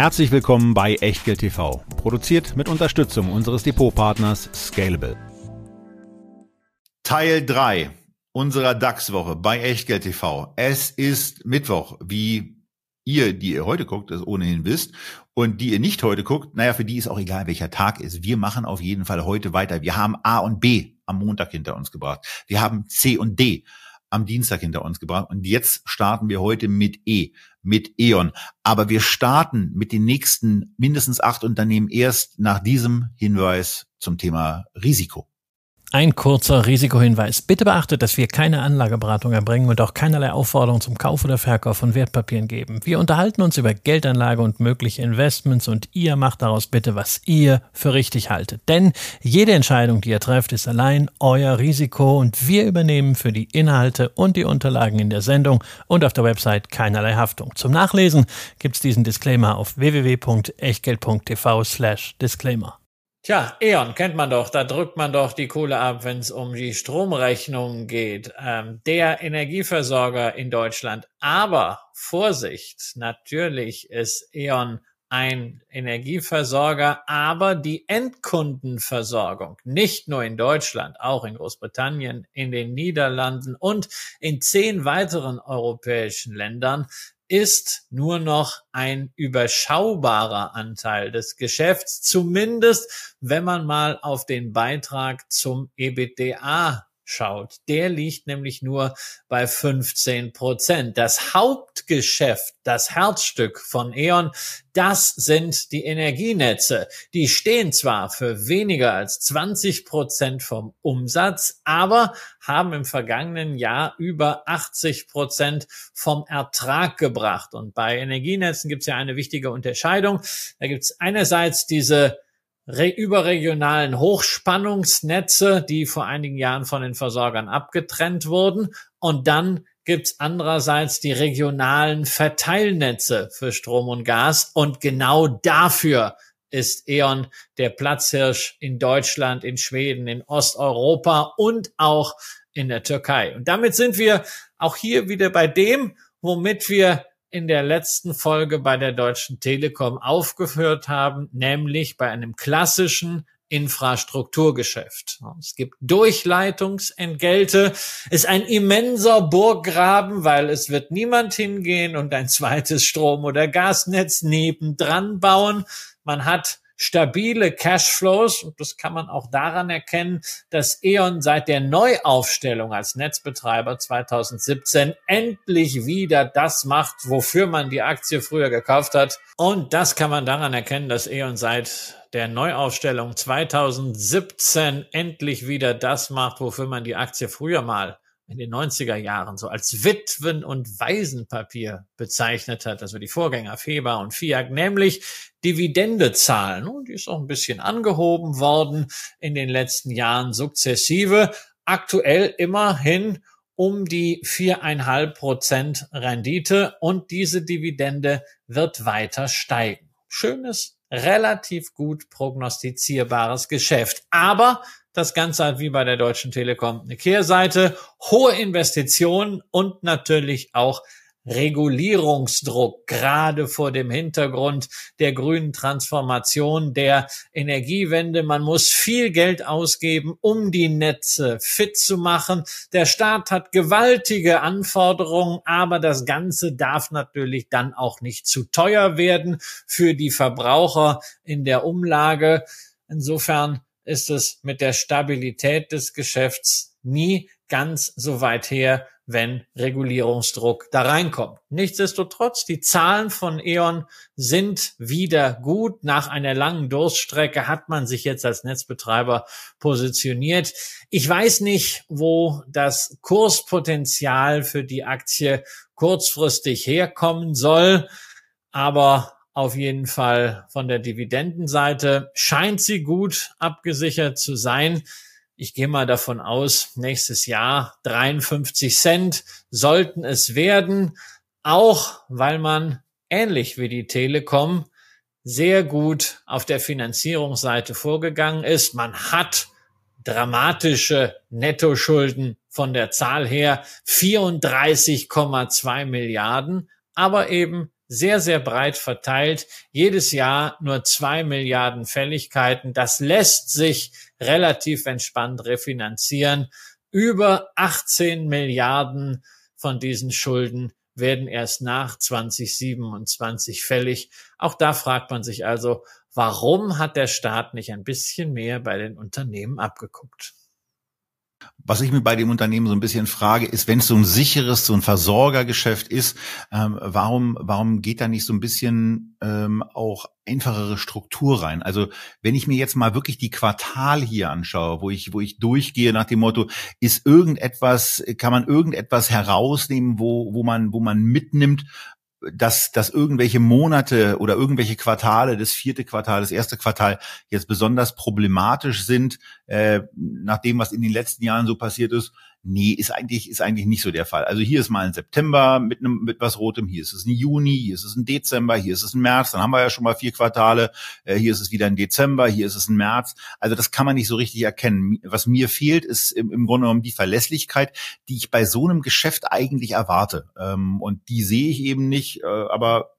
Herzlich willkommen bei Echtgeld TV, produziert mit Unterstützung unseres Depotpartners Scalable. Teil 3 unserer DAX-Woche bei Echtgeld TV. Es ist Mittwoch, wie ihr, die ihr heute guckt, es ohnehin wisst. Und die ihr nicht heute guckt, naja, für die ist auch egal, welcher Tag ist. Wir machen auf jeden Fall heute weiter. Wir haben A und B am Montag hinter uns gebracht. Wir haben C und D am Dienstag hinter uns gebracht. Und jetzt starten wir heute mit E, mit E.ON. Aber wir starten mit den nächsten mindestens acht Unternehmen erst nach diesem Hinweis zum Thema Risiko. Ein kurzer Risikohinweis. Bitte beachtet, dass wir keine Anlageberatung erbringen und auch keinerlei Aufforderung zum Kauf oder Verkauf von Wertpapieren geben. Wir unterhalten uns über Geldanlage und mögliche Investments und ihr macht daraus bitte, was ihr für richtig haltet. Denn jede Entscheidung, die ihr trefft, ist allein euer Risiko und wir übernehmen für die Inhalte und die Unterlagen in der Sendung und auf der Website keinerlei Haftung. Zum Nachlesen gibt's diesen Disclaimer auf www.echtgeld.tv slash Disclaimer. Tja, E.ON kennt man doch, da drückt man doch die Kohle ab, wenn es um die Stromrechnung geht. Ähm, der Energieversorger in Deutschland. Aber Vorsicht, natürlich ist E.ON ein Energieversorger, aber die Endkundenversorgung, nicht nur in Deutschland, auch in Großbritannien, in den Niederlanden und in zehn weiteren europäischen Ländern, ist nur noch ein überschaubarer Anteil des Geschäfts, zumindest wenn man mal auf den Beitrag zum EBITDA schaut. Der liegt nämlich nur bei 15 Prozent. Das Hauptgeschäft, das Herzstück von E.ON, das sind die Energienetze. Die stehen zwar für weniger als 20 Prozent vom Umsatz, aber haben im vergangenen Jahr über 80 Prozent vom Ertrag gebracht. Und bei Energienetzen gibt es ja eine wichtige Unterscheidung. Da gibt es einerseits diese überregionalen Hochspannungsnetze, die vor einigen Jahren von den Versorgern abgetrennt wurden. Und dann gibt's andererseits die regionalen Verteilnetze für Strom und Gas. Und genau dafür ist E.ON der Platzhirsch in Deutschland, in Schweden, in Osteuropa und auch in der Türkei. Und damit sind wir auch hier wieder bei dem, womit wir in der letzten Folge bei der Deutschen Telekom aufgeführt haben, nämlich bei einem klassischen Infrastrukturgeschäft. Es gibt Durchleitungsentgelte, ist ein immenser Burggraben, weil es wird niemand hingehen und ein zweites Strom- oder Gasnetz nebendran bauen. Man hat stabile Cashflows. Und das kann man auch daran erkennen, dass E.ON seit der Neuaufstellung als Netzbetreiber 2017 endlich wieder das macht, wofür man die Aktie früher gekauft hat. Und das kann man daran erkennen, dass E.ON seit der Neuaufstellung 2017 endlich wieder das macht, wofür man die Aktie früher mal in den 90er Jahren so als Witwen- und Waisenpapier bezeichnet hat, also die Vorgänger Feber und FIAC, nämlich Dividende zahlen. Und die ist auch ein bisschen angehoben worden in den letzten Jahren sukzessive. Aktuell immerhin um die viereinhalb Prozent Rendite und diese Dividende wird weiter steigen. Schönes, relativ gut prognostizierbares Geschäft. Aber das Ganze hat wie bei der Deutschen Telekom eine Kehrseite, hohe Investitionen und natürlich auch Regulierungsdruck, gerade vor dem Hintergrund der grünen Transformation, der Energiewende. Man muss viel Geld ausgeben, um die Netze fit zu machen. Der Staat hat gewaltige Anforderungen, aber das Ganze darf natürlich dann auch nicht zu teuer werden für die Verbraucher in der Umlage. Insofern ist es mit der Stabilität des Geschäfts nie ganz so weit her, wenn Regulierungsdruck da reinkommt. Nichtsdestotrotz, die Zahlen von E.ON sind wieder gut. Nach einer langen Durststrecke hat man sich jetzt als Netzbetreiber positioniert. Ich weiß nicht, wo das Kurspotenzial für die Aktie kurzfristig herkommen soll, aber auf jeden Fall von der Dividendenseite scheint sie gut abgesichert zu sein. Ich gehe mal davon aus, nächstes Jahr 53 Cent sollten es werden, auch weil man ähnlich wie die Telekom sehr gut auf der Finanzierungsseite vorgegangen ist. Man hat dramatische Nettoschulden von der Zahl her 34,2 Milliarden, aber eben sehr, sehr breit verteilt. Jedes Jahr nur zwei Milliarden Fälligkeiten. Das lässt sich relativ entspannt refinanzieren. Über 18 Milliarden von diesen Schulden werden erst nach 2027 fällig. Auch da fragt man sich also, warum hat der Staat nicht ein bisschen mehr bei den Unternehmen abgeguckt? Was ich mir bei dem Unternehmen so ein bisschen frage, ist, wenn es so ein sicheres, so ein Versorgergeschäft ist, ähm, warum, warum geht da nicht so ein bisschen ähm, auch einfachere Struktur rein? Also wenn ich mir jetzt mal wirklich die Quartal hier anschaue, wo ich, wo ich durchgehe nach dem Motto, ist irgendetwas, kann man irgendetwas herausnehmen, wo, wo man, wo man mitnimmt, dass, dass irgendwelche Monate oder irgendwelche Quartale, das vierte Quartal, das erste Quartal jetzt besonders problematisch sind, äh, nach dem, was in den letzten Jahren so passiert ist, Nee, ist eigentlich, ist eigentlich nicht so der Fall. Also hier ist mal ein September mit einem, mit was Rotem, hier ist es ein Juni, hier ist es ein Dezember, hier ist es ein März, dann haben wir ja schon mal vier Quartale, äh, hier ist es wieder ein Dezember, hier ist es ein März. Also das kann man nicht so richtig erkennen. Was mir fehlt, ist im, Grunde genommen die Verlässlichkeit, die ich bei so einem Geschäft eigentlich erwarte. Ähm, und die sehe ich eben nicht, äh, aber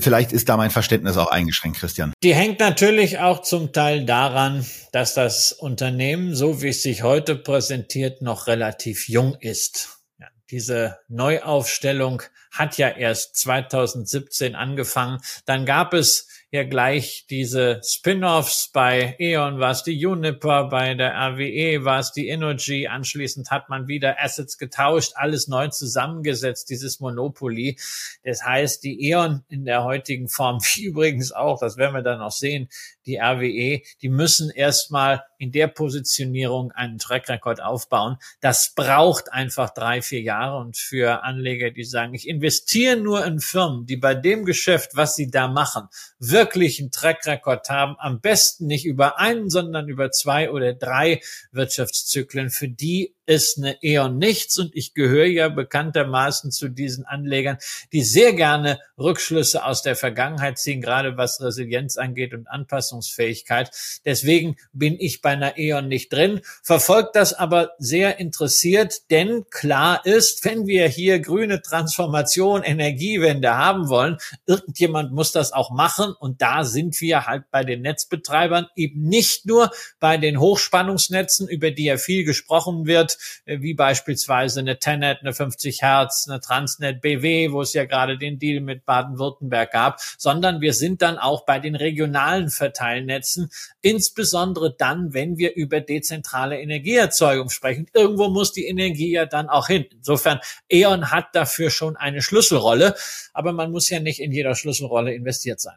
Vielleicht ist da mein Verständnis auch eingeschränkt, Christian. Die hängt natürlich auch zum Teil daran, dass das Unternehmen, so wie es sich heute präsentiert, noch relativ jung ist. Ja, diese Neuaufstellung hat ja erst 2017 angefangen. Dann gab es ja gleich diese Spin-offs bei E.ON war es die Uniper, bei der RWE war es die Energy, anschließend hat man wieder Assets getauscht, alles neu zusammengesetzt, dieses Monopoly. Das heißt, die E.ON in der heutigen Form, wie übrigens auch, das werden wir dann noch sehen, die RWE, die müssen erstmal in der Positionierung einen Track Record aufbauen. Das braucht einfach drei, vier Jahre und für Anleger, die sagen, ich investiere nur in Firmen, die bei dem Geschäft, was sie da machen, wirklich einen Track Record haben, am besten nicht über einen, sondern über zwei oder drei Wirtschaftszyklen, für die ist eine eher nichts und ich gehöre ja bekanntermaßen zu diesen Anlegern, die sehr gerne Rückschlüsse aus der Vergangenheit ziehen, gerade was Resilienz angeht und Anpassungsfähigkeit. Deswegen bin ich bei einer E.ON nicht drin, verfolgt das aber sehr interessiert, denn klar ist, wenn wir hier grüne Transformation, Energiewende haben wollen, irgendjemand muss das auch machen und da sind wir halt bei den Netzbetreibern eben nicht nur bei den Hochspannungsnetzen, über die ja viel gesprochen wird, wie beispielsweise eine Tenet, eine 50 Hertz, eine Transnet BW, wo es ja gerade den Deal mit Baden-Württemberg gab, sondern wir sind dann auch bei den regionalen Verteilnetzen, insbesondere dann, wenn wir über dezentrale Energieerzeugung sprechen. Irgendwo muss die Energie ja dann auch hin. Insofern, E.ON hat dafür schon eine Schlüsselrolle, aber man muss ja nicht in jeder Schlüsselrolle investiert sein.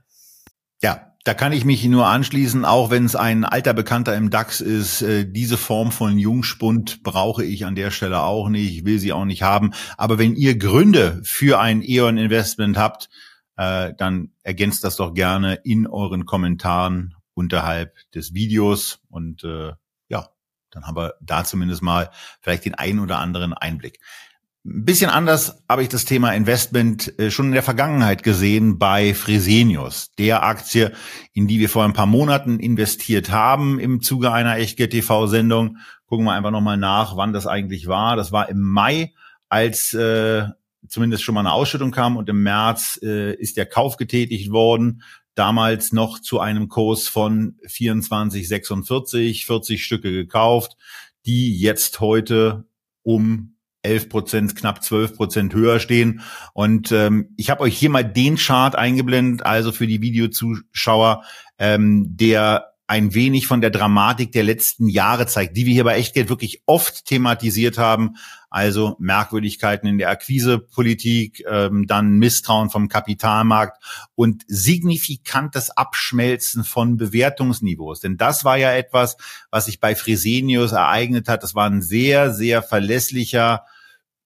Ja, da kann ich mich nur anschließen, auch wenn es ein alter Bekannter im DAX ist. Äh, diese Form von Jungspund brauche ich an der Stelle auch nicht, ich will sie auch nicht haben. Aber wenn ihr Gründe für ein E.ON-Investment habt, äh, dann ergänzt das doch gerne in euren Kommentaren unterhalb des Videos. Und äh, ja, dann haben wir da zumindest mal vielleicht den einen oder anderen Einblick. Ein bisschen anders habe ich das Thema Investment äh, schon in der Vergangenheit gesehen bei Fresenius, der Aktie, in die wir vor ein paar Monaten investiert haben im Zuge einer Echtgeld-TV-Sendung. Gucken wir einfach nochmal nach, wann das eigentlich war. Das war im Mai, als äh, zumindest schon mal eine Ausschüttung kam und im März äh, ist der Kauf getätigt worden. Damals noch zu einem Kurs von 24,46, 40 Stücke gekauft, die jetzt heute um 11 Prozent, knapp 12 Prozent höher stehen. Und ähm, ich habe euch hier mal den Chart eingeblendet, also für die Videozuschauer, ähm, der ein wenig von der Dramatik der letzten Jahre zeigt, die wir hier bei Echtgeld wirklich oft thematisiert haben. Also Merkwürdigkeiten in der Akquisepolitik, ähm, dann Misstrauen vom Kapitalmarkt und signifikantes Abschmelzen von Bewertungsniveaus. Denn das war ja etwas, was sich bei Fresenius ereignet hat. Das war ein sehr, sehr verlässlicher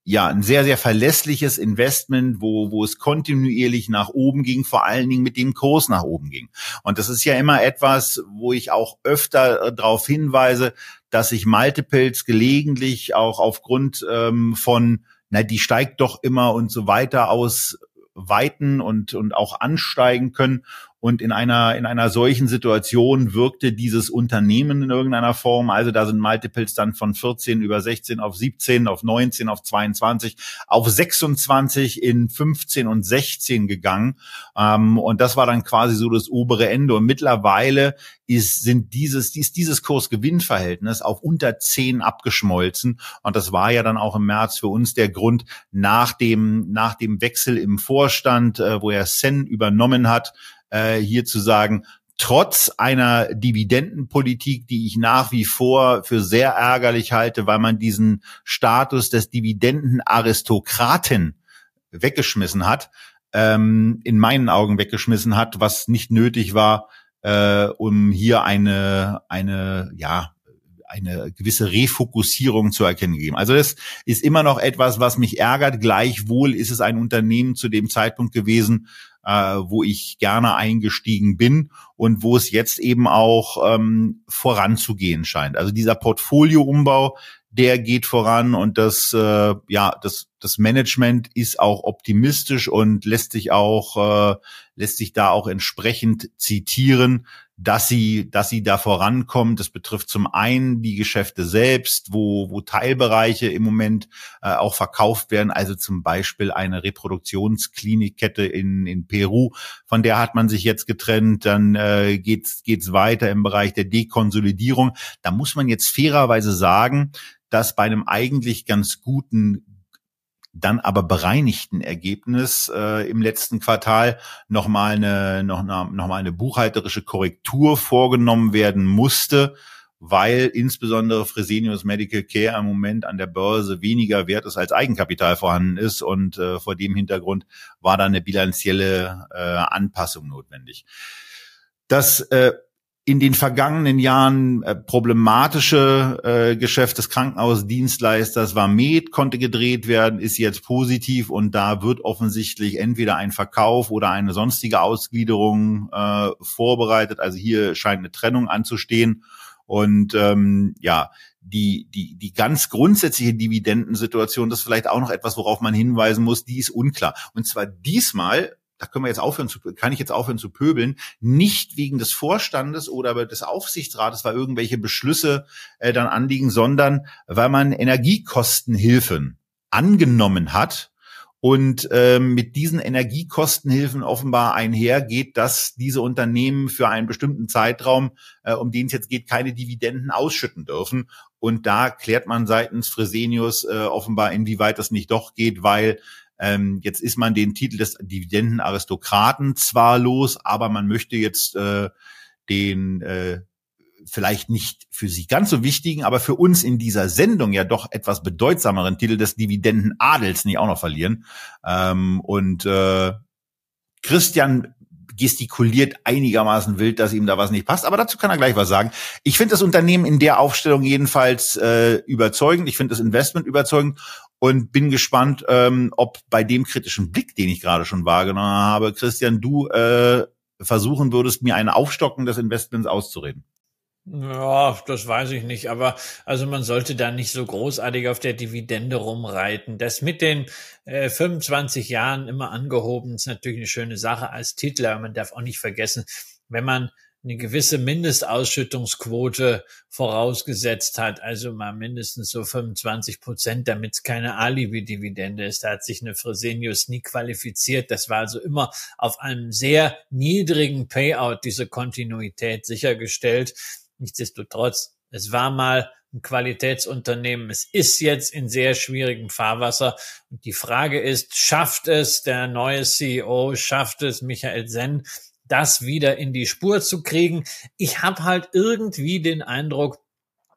ja, ein sehr, sehr verlässliches Investment, wo, wo es kontinuierlich nach oben ging, vor allen Dingen mit dem Kurs nach oben ging. Und das ist ja immer etwas, wo ich auch öfter äh, darauf hinweise, dass sich Multiples gelegentlich auch aufgrund ähm, von, na, die steigt doch immer und so weiter aus weiten und, und auch ansteigen können. Und in einer, in einer solchen Situation wirkte dieses Unternehmen in irgendeiner Form. Also da sind Multiples dann von 14 über 16 auf 17, auf 19, auf 22, auf 26 in 15 und 16 gegangen. Ähm, und das war dann quasi so das obere Ende. Und mittlerweile ist, sind dieses, ist dieses Kurs-Gewinn-Verhältnis auf unter 10 abgeschmolzen. Und das war ja dann auch im März für uns der Grund nach dem, nach dem Wechsel im Vorstand, äh, wo er Sen übernommen hat, äh, hier zu sagen, trotz einer Dividendenpolitik, die ich nach wie vor für sehr ärgerlich halte, weil man diesen Status des Dividendenaristokraten weggeschmissen hat, ähm, in meinen Augen weggeschmissen hat, was nicht nötig war, äh, um hier eine, eine, ja, eine gewisse Refokussierung zu erkennen gegeben. Also das ist immer noch etwas, was mich ärgert. Gleichwohl ist es ein Unternehmen zu dem Zeitpunkt gewesen, äh, wo ich gerne eingestiegen bin und wo es jetzt eben auch ähm, voranzugehen scheint. Also dieser Portfolioumbau, der geht voran und das, äh, ja, das, das Management ist auch optimistisch und lässt sich auch, äh, lässt sich da auch entsprechend zitieren, dass sie, dass sie da vorankommt. Das betrifft zum einen die Geschäfte selbst, wo, wo Teilbereiche im Moment äh, auch verkauft werden. Also zum Beispiel eine Reproduktionsklinikkette in, in Peru, von der hat man sich jetzt getrennt. Dann äh, geht's, geht's weiter im Bereich der Dekonsolidierung. Da muss man jetzt fairerweise sagen, dass bei einem eigentlich ganz guten dann aber bereinigten Ergebnis äh, im letzten Quartal nochmal eine, noch, noch eine buchhalterische Korrektur vorgenommen werden musste, weil insbesondere Fresenius Medical Care im Moment an der Börse weniger wert ist, als Eigenkapital vorhanden ist. Und äh, vor dem Hintergrund war da eine bilanzielle äh, Anpassung notwendig. Das äh, in den vergangenen Jahren äh, problematische äh, Geschäft des Krankenhausdienstleisters war Med, konnte gedreht werden, ist jetzt positiv und da wird offensichtlich entweder ein Verkauf oder eine sonstige Ausgliederung äh, vorbereitet. Also hier scheint eine Trennung anzustehen. Und ähm, ja, die, die, die ganz grundsätzliche Dividendensituation, das ist vielleicht auch noch etwas, worauf man hinweisen muss, die ist unklar. Und zwar diesmal da können wir jetzt aufhören zu, kann ich jetzt aufhören zu pöbeln, nicht wegen des Vorstandes oder des Aufsichtsrates, weil irgendwelche Beschlüsse äh, dann anliegen, sondern weil man Energiekostenhilfen angenommen hat und äh, mit diesen Energiekostenhilfen offenbar einhergeht, dass diese Unternehmen für einen bestimmten Zeitraum, äh, um den es jetzt geht, keine Dividenden ausschütten dürfen. Und da klärt man seitens Fresenius äh, offenbar, inwieweit das nicht doch geht, weil ähm, jetzt ist man den Titel des Dividendenaristokraten zwar los, aber man möchte jetzt äh, den äh, vielleicht nicht für Sie ganz so wichtigen, aber für uns in dieser Sendung ja doch etwas bedeutsameren Titel des Dividendenadels nicht auch noch verlieren. Ähm, und äh, Christian gestikuliert einigermaßen wild, dass ihm da was nicht passt. Aber dazu kann er gleich was sagen. Ich finde das Unternehmen in der Aufstellung jedenfalls äh, überzeugend. Ich finde das Investment überzeugend und bin gespannt, ähm, ob bei dem kritischen Blick, den ich gerade schon wahrgenommen habe, Christian, du äh, versuchen würdest, mir ein Aufstocken des Investments auszureden. Ja, das weiß ich nicht, aber also man sollte da nicht so großartig auf der Dividende rumreiten. Das mit den äh, 25 Jahren immer angehoben ist natürlich eine schöne Sache als Titel, aber man darf auch nicht vergessen, wenn man eine gewisse Mindestausschüttungsquote vorausgesetzt hat, also mal mindestens so 25 Prozent, damit es keine Alibi-Dividende ist. Da hat sich eine Fresenius nie qualifiziert. Das war also immer auf einem sehr niedrigen Payout diese Kontinuität sichergestellt. Nichtsdestotrotz, es war mal ein Qualitätsunternehmen. Es ist jetzt in sehr schwierigem Fahrwasser. Und die Frage ist, schafft es der neue CEO, schafft es Michael Senn, das wieder in die Spur zu kriegen. Ich habe halt irgendwie den Eindruck,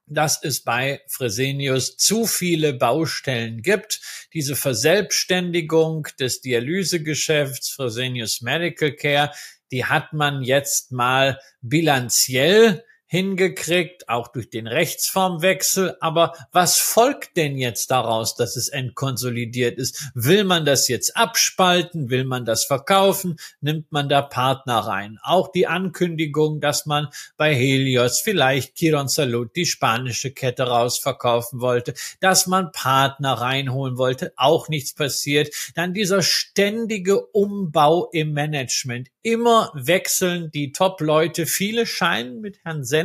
dass es bei Fresenius zu viele Baustellen gibt. Diese Verselbstständigung des Dialysegeschäfts, Fresenius Medical Care, die hat man jetzt mal bilanziell hingekriegt, auch durch den Rechtsformwechsel. Aber was folgt denn jetzt daraus, dass es entkonsolidiert ist? Will man das jetzt abspalten? Will man das verkaufen? Nimmt man da Partner rein? Auch die Ankündigung, dass man bei Helios vielleicht Kiron Salut, die spanische Kette rausverkaufen wollte, dass man Partner reinholen wollte, auch nichts passiert. Dann dieser ständige Umbau im Management. Immer wechseln die Top-Leute. Viele scheinen mit Herrn Sen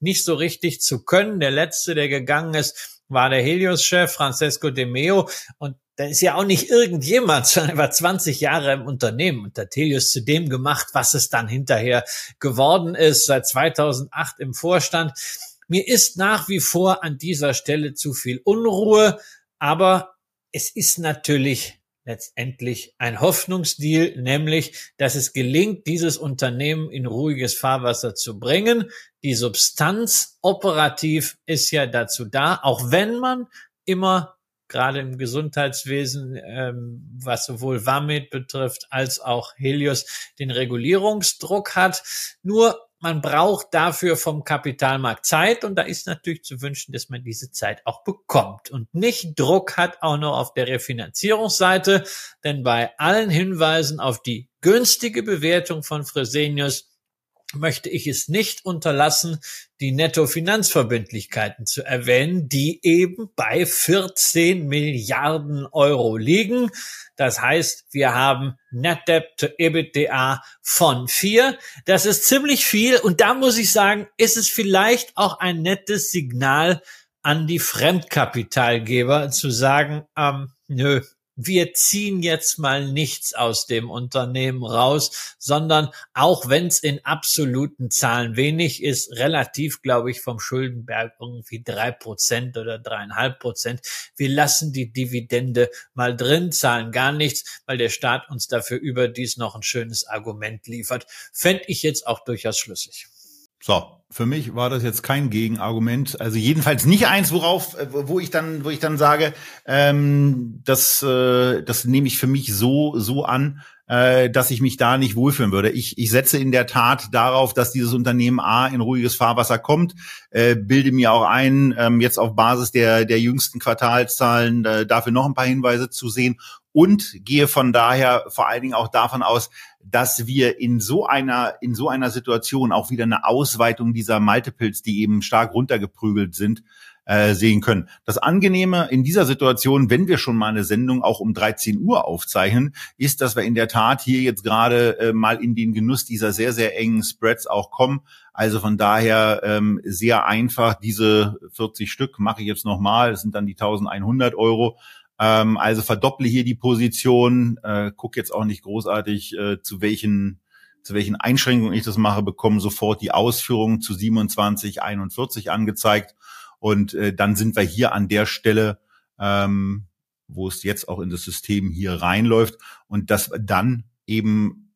nicht so richtig zu können. Der letzte, der gegangen ist, war der Helios-Chef Francesco De Meo und da ist ja auch nicht irgendjemand, sondern er war 20 Jahre im Unternehmen und hat Helios zu dem gemacht, was es dann hinterher geworden ist, seit 2008 im Vorstand. Mir ist nach wie vor an dieser Stelle zu viel Unruhe, aber es ist natürlich letztendlich ein Hoffnungsdeal, nämlich, dass es gelingt, dieses Unternehmen in ruhiges Fahrwasser zu bringen. Die Substanz operativ ist ja dazu da, auch wenn man immer gerade im Gesundheitswesen, ähm, was sowohl Wamit betrifft als auch Helios, den Regulierungsdruck hat. Nur man braucht dafür vom Kapitalmarkt Zeit und da ist natürlich zu wünschen, dass man diese Zeit auch bekommt und nicht Druck hat auch noch auf der Refinanzierungsseite, denn bei allen Hinweisen auf die günstige Bewertung von Fresenius möchte ich es nicht unterlassen, die Nettofinanzverbindlichkeiten zu erwähnen, die eben bei 14 Milliarden Euro liegen. Das heißt, wir haben Net Debt to EBITDA von vier. Das ist ziemlich viel und da muss ich sagen, ist es vielleicht auch ein nettes Signal an die Fremdkapitalgeber zu sagen, ähm, nö, wir ziehen jetzt mal nichts aus dem Unternehmen raus, sondern auch wenn es in absoluten Zahlen wenig ist, relativ, glaube ich, vom Schuldenberg irgendwie drei Prozent oder dreieinhalb Prozent. Wir lassen die Dividende mal drin, zahlen gar nichts, weil der Staat uns dafür überdies noch ein schönes Argument liefert. Fände ich jetzt auch durchaus schlüssig. So, für mich war das jetzt kein Gegenargument. Also jedenfalls nicht eins, worauf, äh, wo ich dann, wo ich dann sage, ähm, das, äh, das nehme ich für mich so, so an, äh, dass ich mich da nicht wohlfühlen würde. Ich, ich setze in der Tat darauf, dass dieses Unternehmen A in ruhiges Fahrwasser kommt, äh, bilde mir auch ein, ähm, jetzt auf Basis der, der jüngsten Quartalszahlen äh, dafür noch ein paar Hinweise zu sehen und gehe von daher vor allen Dingen auch davon aus, dass wir in so einer, in so einer Situation auch wieder eine Ausweitung dieser Multiples, die eben stark runtergeprügelt sind, äh, sehen können. Das Angenehme in dieser Situation, wenn wir schon mal eine Sendung auch um 13 Uhr aufzeichnen, ist, dass wir in der Tat hier jetzt gerade äh, mal in den Genuss dieser sehr, sehr engen Spreads auch kommen. Also von daher ähm, sehr einfach. Diese 40 Stück mache ich jetzt nochmal. Das sind dann die 1100 Euro. Ähm, also verdopple hier die Position, äh, guck jetzt auch nicht großartig, äh, zu welchen zu welchen Einschränkungen ich das mache, bekomme sofort die Ausführungen zu 27, 41 angezeigt. Und äh, dann sind wir hier an der Stelle, ähm, wo es jetzt auch in das System hier reinläuft. Und das dann eben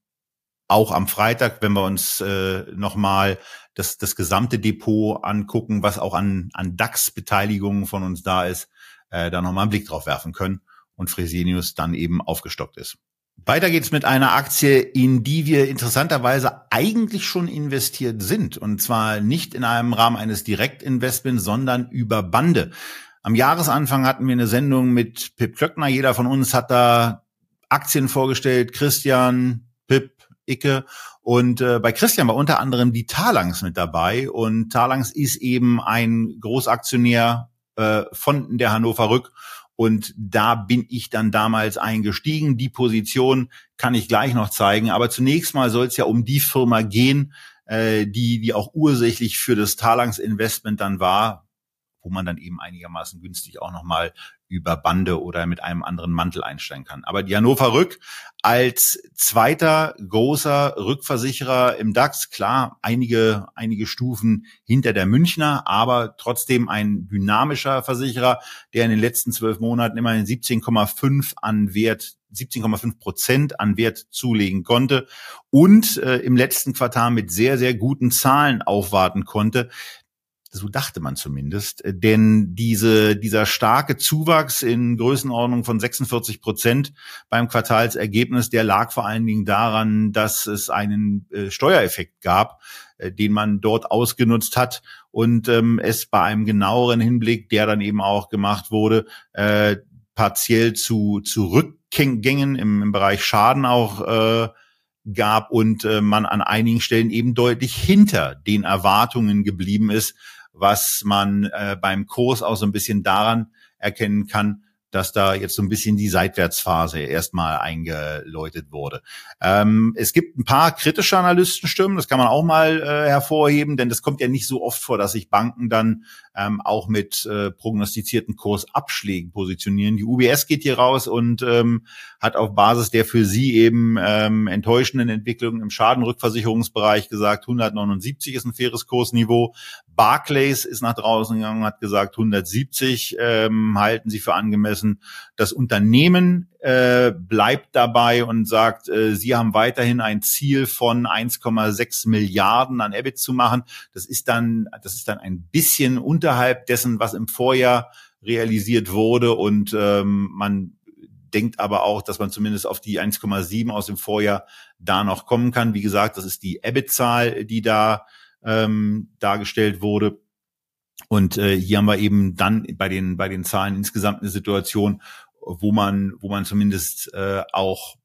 auch am Freitag, wenn wir uns äh, nochmal das, das gesamte Depot angucken, was auch an, an DAX-Beteiligungen von uns da ist, äh, da nochmal einen Blick drauf werfen können und Fresenius dann eben aufgestockt ist. Weiter geht's mit einer Aktie, in die wir interessanterweise eigentlich schon investiert sind. Und zwar nicht in einem Rahmen eines Direktinvestments, sondern über Bande. Am Jahresanfang hatten wir eine Sendung mit Pip Klöckner. Jeder von uns hat da Aktien vorgestellt. Christian, Pip, Icke. Und äh, bei Christian war unter anderem die Talangs mit dabei. Und Talangs ist eben ein Großaktionär äh, von der Hannover Rück. Und da bin ich dann damals eingestiegen. Die Position kann ich gleich noch zeigen. Aber zunächst mal soll es ja um die Firma gehen, äh, die, die auch ursächlich für das Talangs Investment dann war, wo man dann eben einigermaßen günstig auch nochmal über Bande oder mit einem anderen Mantel einsteigen kann. Aber die Hannover Rück als zweiter großer Rückversicherer im DAX, klar, einige, einige Stufen hinter der Münchner, aber trotzdem ein dynamischer Versicherer, der in den letzten zwölf Monaten immerhin 17,5 an Wert 17,5 Prozent an Wert zulegen konnte und äh, im letzten Quartal mit sehr, sehr guten Zahlen aufwarten konnte. So dachte man zumindest. Denn diese, dieser starke Zuwachs in Größenordnung von 46 Prozent beim Quartalsergebnis, der lag vor allen Dingen daran, dass es einen äh, Steuereffekt gab, äh, den man dort ausgenutzt hat und ähm, es bei einem genaueren Hinblick, der dann eben auch gemacht wurde, äh, partiell zu, zu Rückgängen im, im Bereich Schaden auch äh, gab und äh, man an einigen Stellen eben deutlich hinter den Erwartungen geblieben ist, was man äh, beim Kurs auch so ein bisschen daran erkennen kann, dass da jetzt so ein bisschen die Seitwärtsphase erstmal eingeläutet wurde. Ähm, es gibt ein paar kritische Analystenstimmen, das kann man auch mal äh, hervorheben, denn das kommt ja nicht so oft vor, dass sich Banken dann ähm, auch mit äh, prognostizierten Kursabschlägen positionieren. Die UBS geht hier raus und ähm, hat auf Basis der für sie eben ähm, enttäuschenden Entwicklungen im Schadenrückversicherungsbereich gesagt, 179 ist ein faires Kursniveau. Barclays ist nach draußen gegangen, hat gesagt, 170 ähm, halten sie für angemessen. Das Unternehmen äh, bleibt dabei und sagt, äh, sie haben weiterhin ein Ziel von 1,6 Milliarden an EBIT zu machen. Das ist dann, das ist dann ein bisschen unterhalb dessen, was im Vorjahr realisiert wurde und ähm, man denkt aber auch, dass man zumindest auf die 1,7 aus dem Vorjahr da noch kommen kann. Wie gesagt, das ist die EBIT-Zahl, die da ähm, dargestellt wurde. Und äh, hier haben wir eben dann bei den bei den Zahlen insgesamt eine Situation, wo man wo man zumindest äh, auch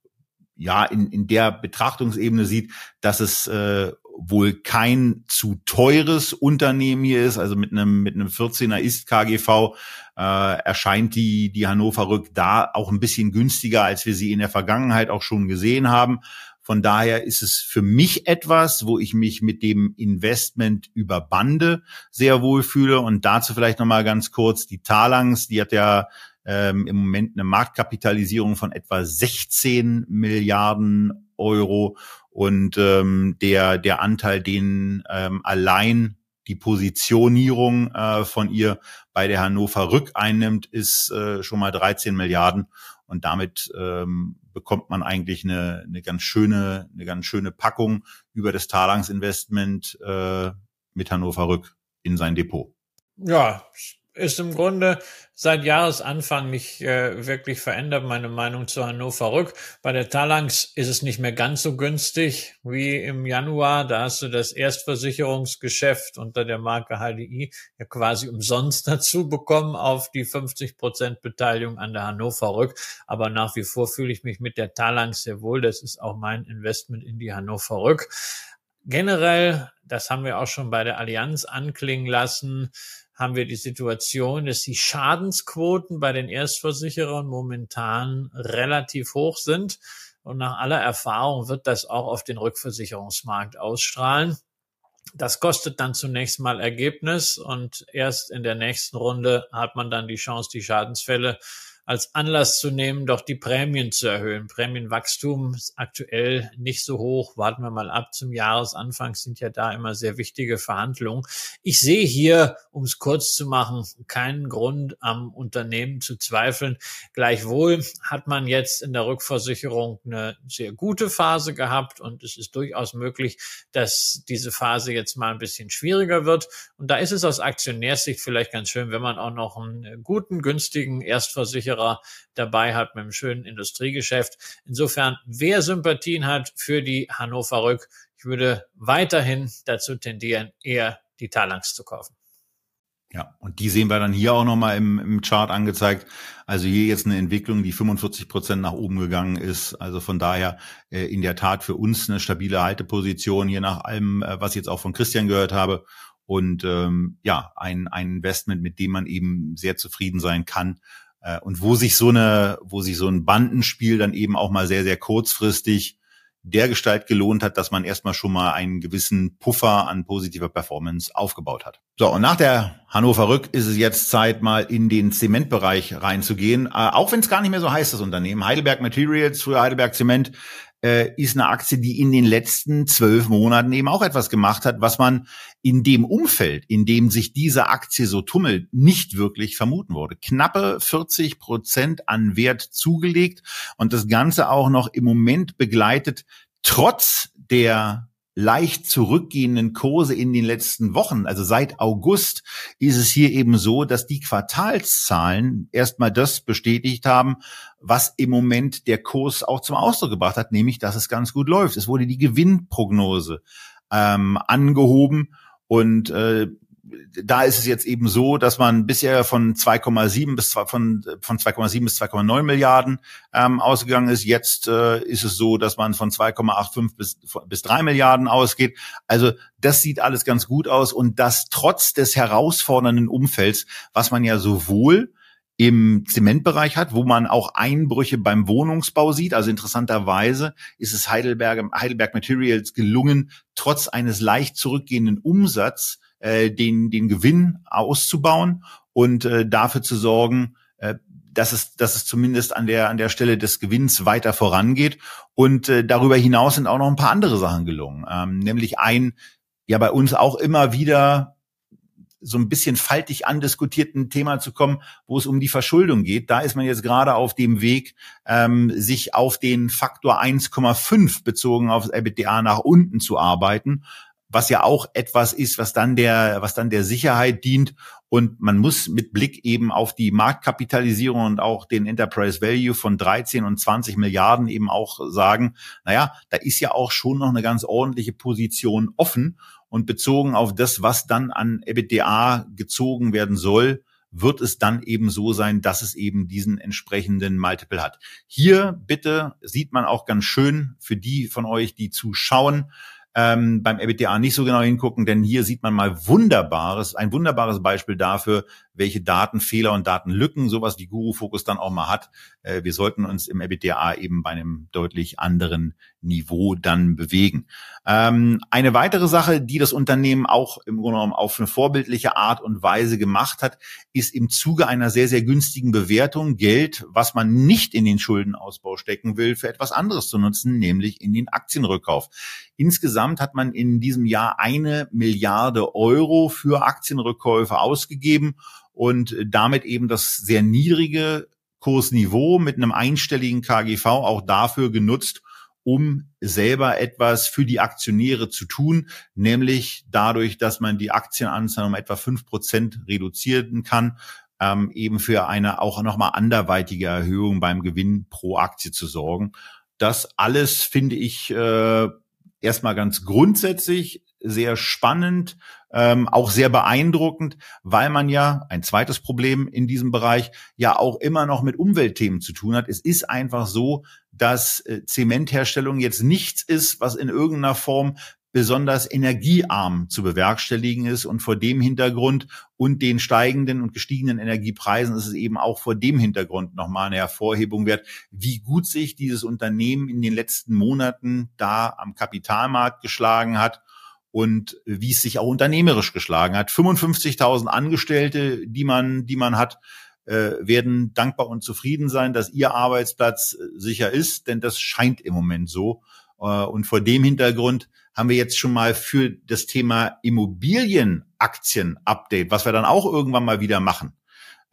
ja in in der Betrachtungsebene sieht, dass es äh, wohl kein zu teures Unternehmen hier ist, also mit einem mit einem 14er ist KGV äh, erscheint die die Hannover Rück da auch ein bisschen günstiger, als wir sie in der Vergangenheit auch schon gesehen haben. Von daher ist es für mich etwas, wo ich mich mit dem Investment über Bande sehr wohl fühle. Und dazu vielleicht nochmal ganz kurz die Talangs, die hat ja ähm, im Moment eine Marktkapitalisierung von etwa 16 Milliarden Euro und ähm, der, der Anteil, den ähm, allein die Positionierung äh, von ihr bei der Hannover Rück einnimmt, ist äh, schon mal 13 Milliarden. Und damit ähm, bekommt man eigentlich eine, eine ganz schöne, eine ganz schöne Packung über das Talangs Investment äh, mit Hannover Rück in sein Depot. Ja, ist im Grunde seit Jahresanfang nicht äh, wirklich verändert, meine Meinung zu Hannover Rück. Bei der Talangs ist es nicht mehr ganz so günstig wie im Januar. Da hast du das Erstversicherungsgeschäft unter der Marke HDI ja quasi umsonst dazu bekommen auf die 50 Prozent Beteiligung an der Hannover Rück. Aber nach wie vor fühle ich mich mit der Talangs sehr wohl. Das ist auch mein Investment in die Hannover Rück. Generell, das haben wir auch schon bei der Allianz anklingen lassen, haben wir die Situation, dass die Schadensquoten bei den Erstversicherern momentan relativ hoch sind. Und nach aller Erfahrung wird das auch auf den Rückversicherungsmarkt ausstrahlen. Das kostet dann zunächst mal Ergebnis und erst in der nächsten Runde hat man dann die Chance, die Schadensfälle als Anlass zu nehmen, doch die Prämien zu erhöhen. Prämienwachstum ist aktuell nicht so hoch. Warten wir mal ab. Zum Jahresanfang sind ja da immer sehr wichtige Verhandlungen. Ich sehe hier, um es kurz zu machen, keinen Grund am Unternehmen zu zweifeln. Gleichwohl hat man jetzt in der Rückversicherung eine sehr gute Phase gehabt und es ist durchaus möglich, dass diese Phase jetzt mal ein bisschen schwieriger wird. Und da ist es aus Aktionärsicht vielleicht ganz schön, wenn man auch noch einen guten, günstigen Erstversicherer Versicherer dabei hat mit einem schönen Industriegeschäft. Insofern, wer Sympathien hat für die Hannover Rück, ich würde weiterhin dazu tendieren, eher die Talangs zu kaufen. Ja, und die sehen wir dann hier auch nochmal im, im Chart angezeigt. Also hier jetzt eine Entwicklung, die 45 Prozent nach oben gegangen ist. Also von daher äh, in der Tat für uns eine stabile Halteposition, hier nach allem, äh, was ich jetzt auch von Christian gehört habe. Und ähm, ja, ein, ein Investment, mit dem man eben sehr zufrieden sein kann äh, und wo sich so eine, wo sich so ein Bandenspiel dann eben auch mal sehr, sehr kurzfristig der Gestalt gelohnt hat, dass man erstmal schon mal einen gewissen Puffer an positiver Performance aufgebaut hat. So, und nach der Hannover Rück ist es jetzt Zeit, mal in den Zementbereich reinzugehen. Äh, auch wenn es gar nicht mehr so heißt, das Unternehmen. Heidelberg Materials, früher Heidelberg Zement, äh, ist eine Aktie, die in den letzten zwölf Monaten eben auch etwas gemacht hat, was man in dem Umfeld, in dem sich diese Aktie so tummelt, nicht wirklich vermuten wurde. Knappe 40 Prozent an Wert zugelegt und das Ganze auch noch im Moment begleitet, trotz der leicht zurückgehenden Kurse in den letzten Wochen, also seit August, ist es hier eben so, dass die Quartalszahlen erstmal das bestätigt haben, was im Moment der Kurs auch zum Ausdruck gebracht hat, nämlich, dass es ganz gut läuft. Es wurde die Gewinnprognose ähm, angehoben und äh, da ist es jetzt eben so, dass man bisher von 2,7 bis von von 2,7 bis 2,9 Milliarden ähm, ausgegangen ist. Jetzt äh, ist es so, dass man von 2,85 bis bis 3 Milliarden ausgeht. Also das sieht alles ganz gut aus und das trotz des herausfordernden Umfelds, was man ja sowohl im Zementbereich hat, wo man auch Einbrüche beim Wohnungsbau sieht. Also interessanterweise ist es Heidelberg, Heidelberg Materials gelungen, trotz eines leicht zurückgehenden Umsatz äh, den, den Gewinn auszubauen und äh, dafür zu sorgen, äh, dass es, dass es zumindest an der, an der Stelle des Gewinns weiter vorangeht. Und äh, darüber hinaus sind auch noch ein paar andere Sachen gelungen. Ähm, nämlich ein, ja, bei uns auch immer wieder so ein bisschen faltig andiskutierten Thema zu kommen, wo es um die Verschuldung geht. Da ist man jetzt gerade auf dem Weg, ähm, sich auf den Faktor 1,5 bezogen auf das EBITDA nach unten zu arbeiten was ja auch etwas ist, was dann der, was dann der Sicherheit dient. Und man muss mit Blick eben auf die Marktkapitalisierung und auch den Enterprise Value von 13 und 20 Milliarden eben auch sagen, naja, da ist ja auch schon noch eine ganz ordentliche Position offen. Und bezogen auf das, was dann an EBITDA gezogen werden soll, wird es dann eben so sein, dass es eben diesen entsprechenden Multiple hat. Hier bitte sieht man auch ganz schön für die von euch, die zuschauen, ähm, beim EBITDA nicht so genau hingucken, denn hier sieht man mal wunderbares, ein wunderbares Beispiel dafür, welche Datenfehler und Datenlücken sowas wie Guru Focus dann auch mal hat. Äh, wir sollten uns im EBITDA eben bei einem deutlich anderen Niveau dann bewegen. Ähm, eine weitere Sache, die das Unternehmen auch im Grunde genommen auf eine vorbildliche Art und Weise gemacht hat, ist im Zuge einer sehr, sehr günstigen Bewertung Geld, was man nicht in den Schuldenausbau stecken will, für etwas anderes zu nutzen, nämlich in den Aktienrückkauf. Insgesamt hat man in diesem Jahr eine Milliarde Euro für Aktienrückkäufe ausgegeben und damit eben das sehr niedrige Kursniveau mit einem einstelligen KGV auch dafür genutzt, um selber etwas für die Aktionäre zu tun, nämlich dadurch, dass man die Aktienanzahl um etwa fünf Prozent reduzieren kann, ähm, eben für eine auch nochmal anderweitige Erhöhung beim Gewinn pro Aktie zu sorgen. Das alles finde ich äh, erstmal ganz grundsätzlich sehr spannend, ähm, auch sehr beeindruckend, weil man ja ein zweites Problem in diesem Bereich ja auch immer noch mit Umweltthemen zu tun hat. Es ist einfach so, dass äh, Zementherstellung jetzt nichts ist, was in irgendeiner Form besonders energiearm zu bewerkstelligen ist. Und vor dem Hintergrund und den steigenden und gestiegenen Energiepreisen ist es eben auch vor dem Hintergrund nochmal eine Hervorhebung wert, wie gut sich dieses Unternehmen in den letzten Monaten da am Kapitalmarkt geschlagen hat und wie es sich auch unternehmerisch geschlagen hat. 55.000 Angestellte, die man, die man hat, äh, werden dankbar und zufrieden sein, dass ihr Arbeitsplatz äh, sicher ist, denn das scheint im Moment so. Äh, und vor dem Hintergrund haben wir jetzt schon mal für das Thema Immobilienaktien-Update, was wir dann auch irgendwann mal wieder machen,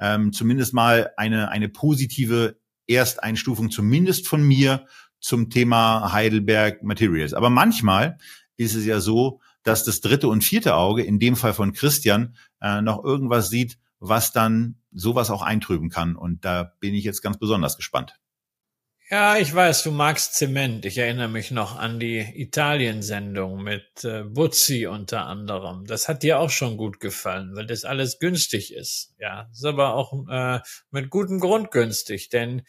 ähm, zumindest mal eine, eine positive Ersteinstufung, zumindest von mir, zum Thema Heidelberg Materials. Aber manchmal ist es ja so, dass das dritte und vierte Auge, in dem Fall von Christian, äh, noch irgendwas sieht, was dann sowas auch eintrüben kann. Und da bin ich jetzt ganz besonders gespannt. Ja, ich weiß, du magst Zement. Ich erinnere mich noch an die Italien-Sendung mit äh, Buzzi unter anderem. Das hat dir auch schon gut gefallen, weil das alles günstig ist. Ja, ist aber auch äh, mit gutem Grund günstig, denn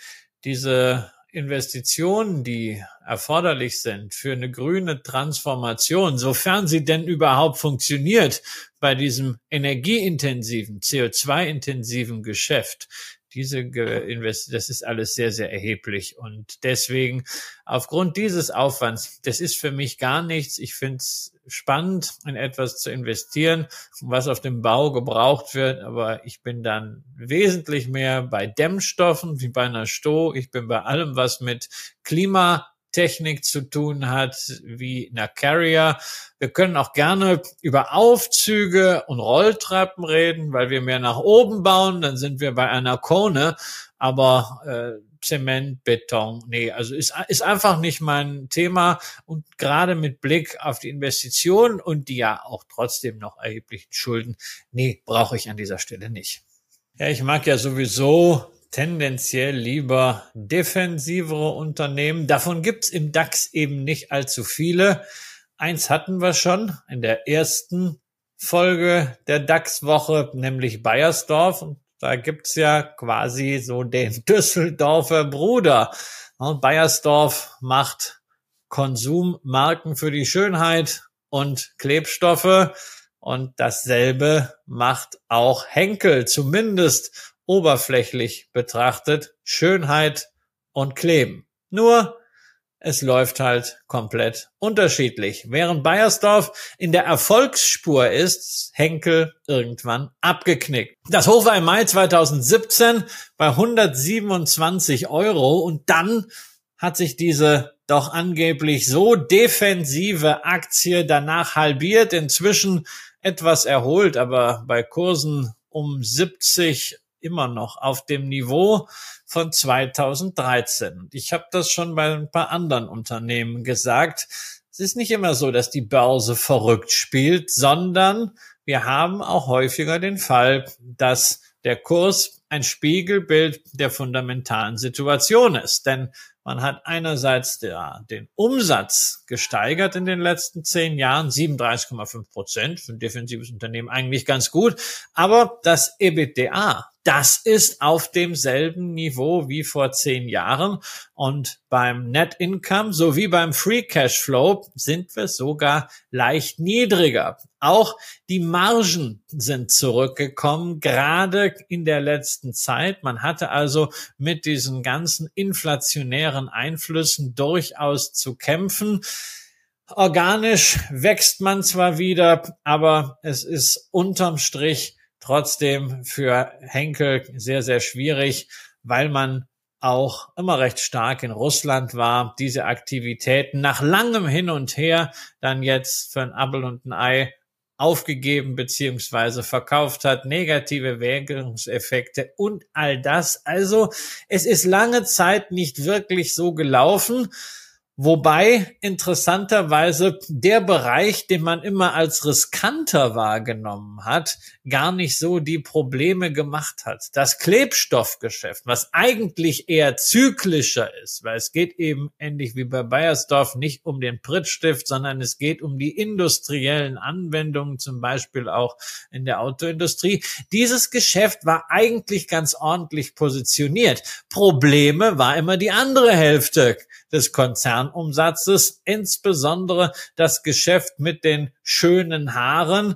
diese Investitionen, die erforderlich sind für eine grüne Transformation, sofern sie denn überhaupt funktioniert bei diesem energieintensiven, CO2-intensiven Geschäft, diese Invest das ist alles sehr, sehr erheblich. Und deswegen, aufgrund dieses Aufwands, das ist für mich gar nichts. Ich finde es spannend, in etwas zu investieren, was auf dem Bau gebraucht wird. Aber ich bin dann wesentlich mehr bei Dämmstoffen wie bei einer Sto. Ich bin bei allem, was mit Klima Technik zu tun hat wie einer Carrier. Wir können auch gerne über Aufzüge und Rolltreppen reden, weil wir mehr nach oben bauen, dann sind wir bei einer Kone. Aber äh, Zement, Beton. Nee, also ist, ist einfach nicht mein Thema. Und gerade mit Blick auf die Investitionen und die ja auch trotzdem noch erheblichen Schulden, nee, brauche ich an dieser Stelle nicht. Ja, ich mag ja sowieso tendenziell lieber defensivere Unternehmen. Davon gibt's im DAX eben nicht allzu viele. Eins hatten wir schon in der ersten Folge der DAX-Woche, nämlich Bayersdorf. Und da gibt's ja quasi so den Düsseldorfer Bruder. Und Bayersdorf macht Konsummarken für die Schönheit und Klebstoffe. Und dasselbe macht auch Henkel, zumindest oberflächlich betrachtet. Schönheit und Kleben. Nur es läuft halt komplett unterschiedlich. Während Bayersdorf in der Erfolgsspur ist, Henkel irgendwann abgeknickt. Das Hoch war im Mai 2017 bei 127 Euro und dann hat sich diese doch angeblich so defensive Aktie danach halbiert, inzwischen etwas erholt, aber bei Kursen um 70 immer noch auf dem Niveau von 2013. Ich habe das schon bei ein paar anderen Unternehmen gesagt. Es ist nicht immer so, dass die Börse verrückt spielt, sondern wir haben auch häufiger den Fall, dass der Kurs ein Spiegelbild der fundamentalen Situation ist. Denn man hat einerseits der, den Umsatz gesteigert in den letzten zehn Jahren, 37,5 Prozent für ein defensives Unternehmen eigentlich ganz gut. Aber das EBITDA das ist auf demselben Niveau wie vor zehn Jahren. Und beim Net Income sowie beim Free Cash Flow sind wir sogar leicht niedriger. Auch die Margen sind zurückgekommen, gerade in der letzten Zeit. Man hatte also mit diesen ganzen inflationären Einflüssen durchaus zu kämpfen. Organisch wächst man zwar wieder, aber es ist unterm Strich trotzdem für Henkel sehr, sehr schwierig, weil man auch immer recht stark in Russland war, diese Aktivitäten nach langem Hin und Her dann jetzt für ein Apfel und ein Ei aufgegeben beziehungsweise verkauft hat, negative Währungseffekte und all das. Also es ist lange Zeit nicht wirklich so gelaufen. Wobei interessanterweise der Bereich, den man immer als riskanter wahrgenommen hat, gar nicht so die Probleme gemacht hat. Das Klebstoffgeschäft, was eigentlich eher zyklischer ist, weil es geht eben ähnlich wie bei Bayersdorf nicht um den Prittstift, sondern es geht um die industriellen Anwendungen, zum Beispiel auch in der Autoindustrie. Dieses Geschäft war eigentlich ganz ordentlich positioniert. Probleme war immer die andere Hälfte des Konzernumsatzes, insbesondere das Geschäft mit den schönen Haaren.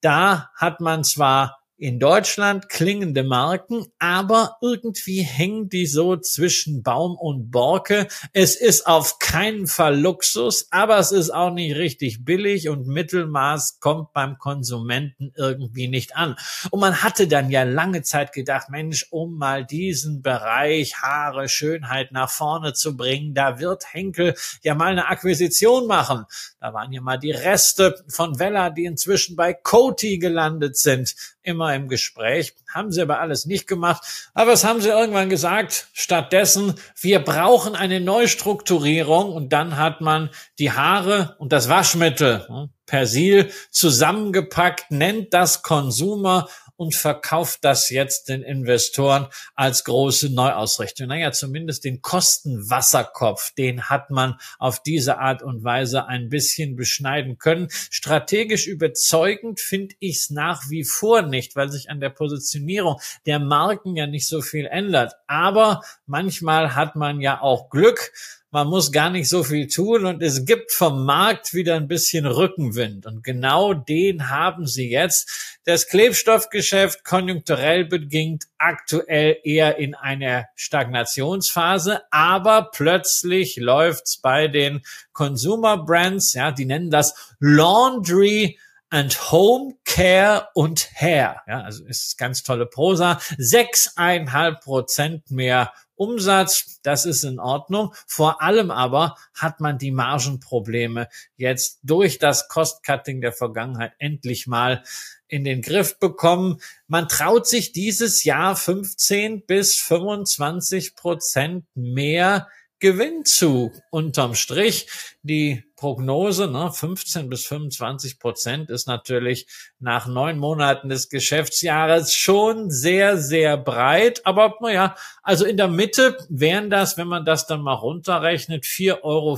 Da hat man zwar in Deutschland klingende Marken, aber irgendwie hängen die so zwischen Baum und Borke. Es ist auf keinen Fall Luxus, aber es ist auch nicht richtig billig und Mittelmaß kommt beim Konsumenten irgendwie nicht an. Und man hatte dann ja lange Zeit gedacht, Mensch, um mal diesen Bereich Haare, Schönheit nach vorne zu bringen, da wird Henkel ja mal eine Akquisition machen. Da waren ja mal die Reste von Vella, die inzwischen bei Coty gelandet sind immer im Gespräch. Haben sie aber alles nicht gemacht. Aber was haben sie irgendwann gesagt? Stattdessen, wir brauchen eine Neustrukturierung und dann hat man die Haare und das Waschmittel hm, Persil zusammengepackt, nennt das Consumer und verkauft das jetzt den Investoren als große Neuausrichtung. Naja, zumindest den Kostenwasserkopf, den hat man auf diese Art und Weise ein bisschen beschneiden können. Strategisch überzeugend finde ich es nach wie vor nicht, weil sich an der Positionierung der Marken ja nicht so viel ändert. Aber manchmal hat man ja auch Glück man muss gar nicht so viel tun und es gibt vom Markt wieder ein bisschen Rückenwind. Und genau den haben sie jetzt. Das Klebstoffgeschäft konjunkturell bedingt aktuell eher in einer Stagnationsphase, aber plötzlich läuft's bei den Consumer Brands, ja, die nennen das Laundry and Home Care und Hair. Ja, also ist ganz tolle Prosa. Sechseinhalb Prozent mehr Umsatz, das ist in Ordnung. Vor allem aber hat man die Margenprobleme jetzt durch das Cost-Cutting der Vergangenheit endlich mal in den Griff bekommen. Man traut sich dieses Jahr 15 bis 25 Prozent mehr Gewinn zu. Unterm Strich die Prognose, ne, 15 bis 25 Prozent ist natürlich nach neun Monaten des Geschäftsjahres schon sehr, sehr breit. Aber naja, also in der Mitte wären das, wenn man das dann mal runterrechnet, 4,65 Euro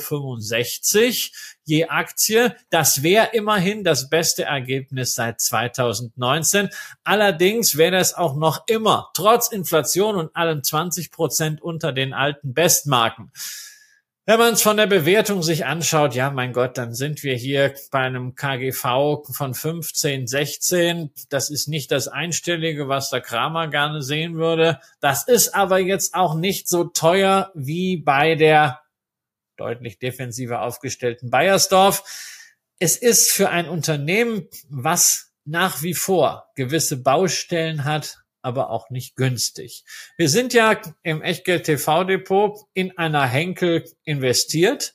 je Aktie. Das wäre immerhin das beste Ergebnis seit 2019. Allerdings wäre das auch noch immer, trotz Inflation und allem 20 Prozent unter den alten Bestmarken. Wenn man es von der Bewertung sich anschaut, ja, mein Gott, dann sind wir hier bei einem KGV von 15, 16. Das ist nicht das Einstellige, was der Kramer gerne sehen würde. Das ist aber jetzt auch nicht so teuer wie bei der deutlich defensiver aufgestellten Bayersdorf. Es ist für ein Unternehmen, was nach wie vor gewisse Baustellen hat, aber auch nicht günstig. Wir sind ja im Echtgeld TV Depot in einer Henkel investiert.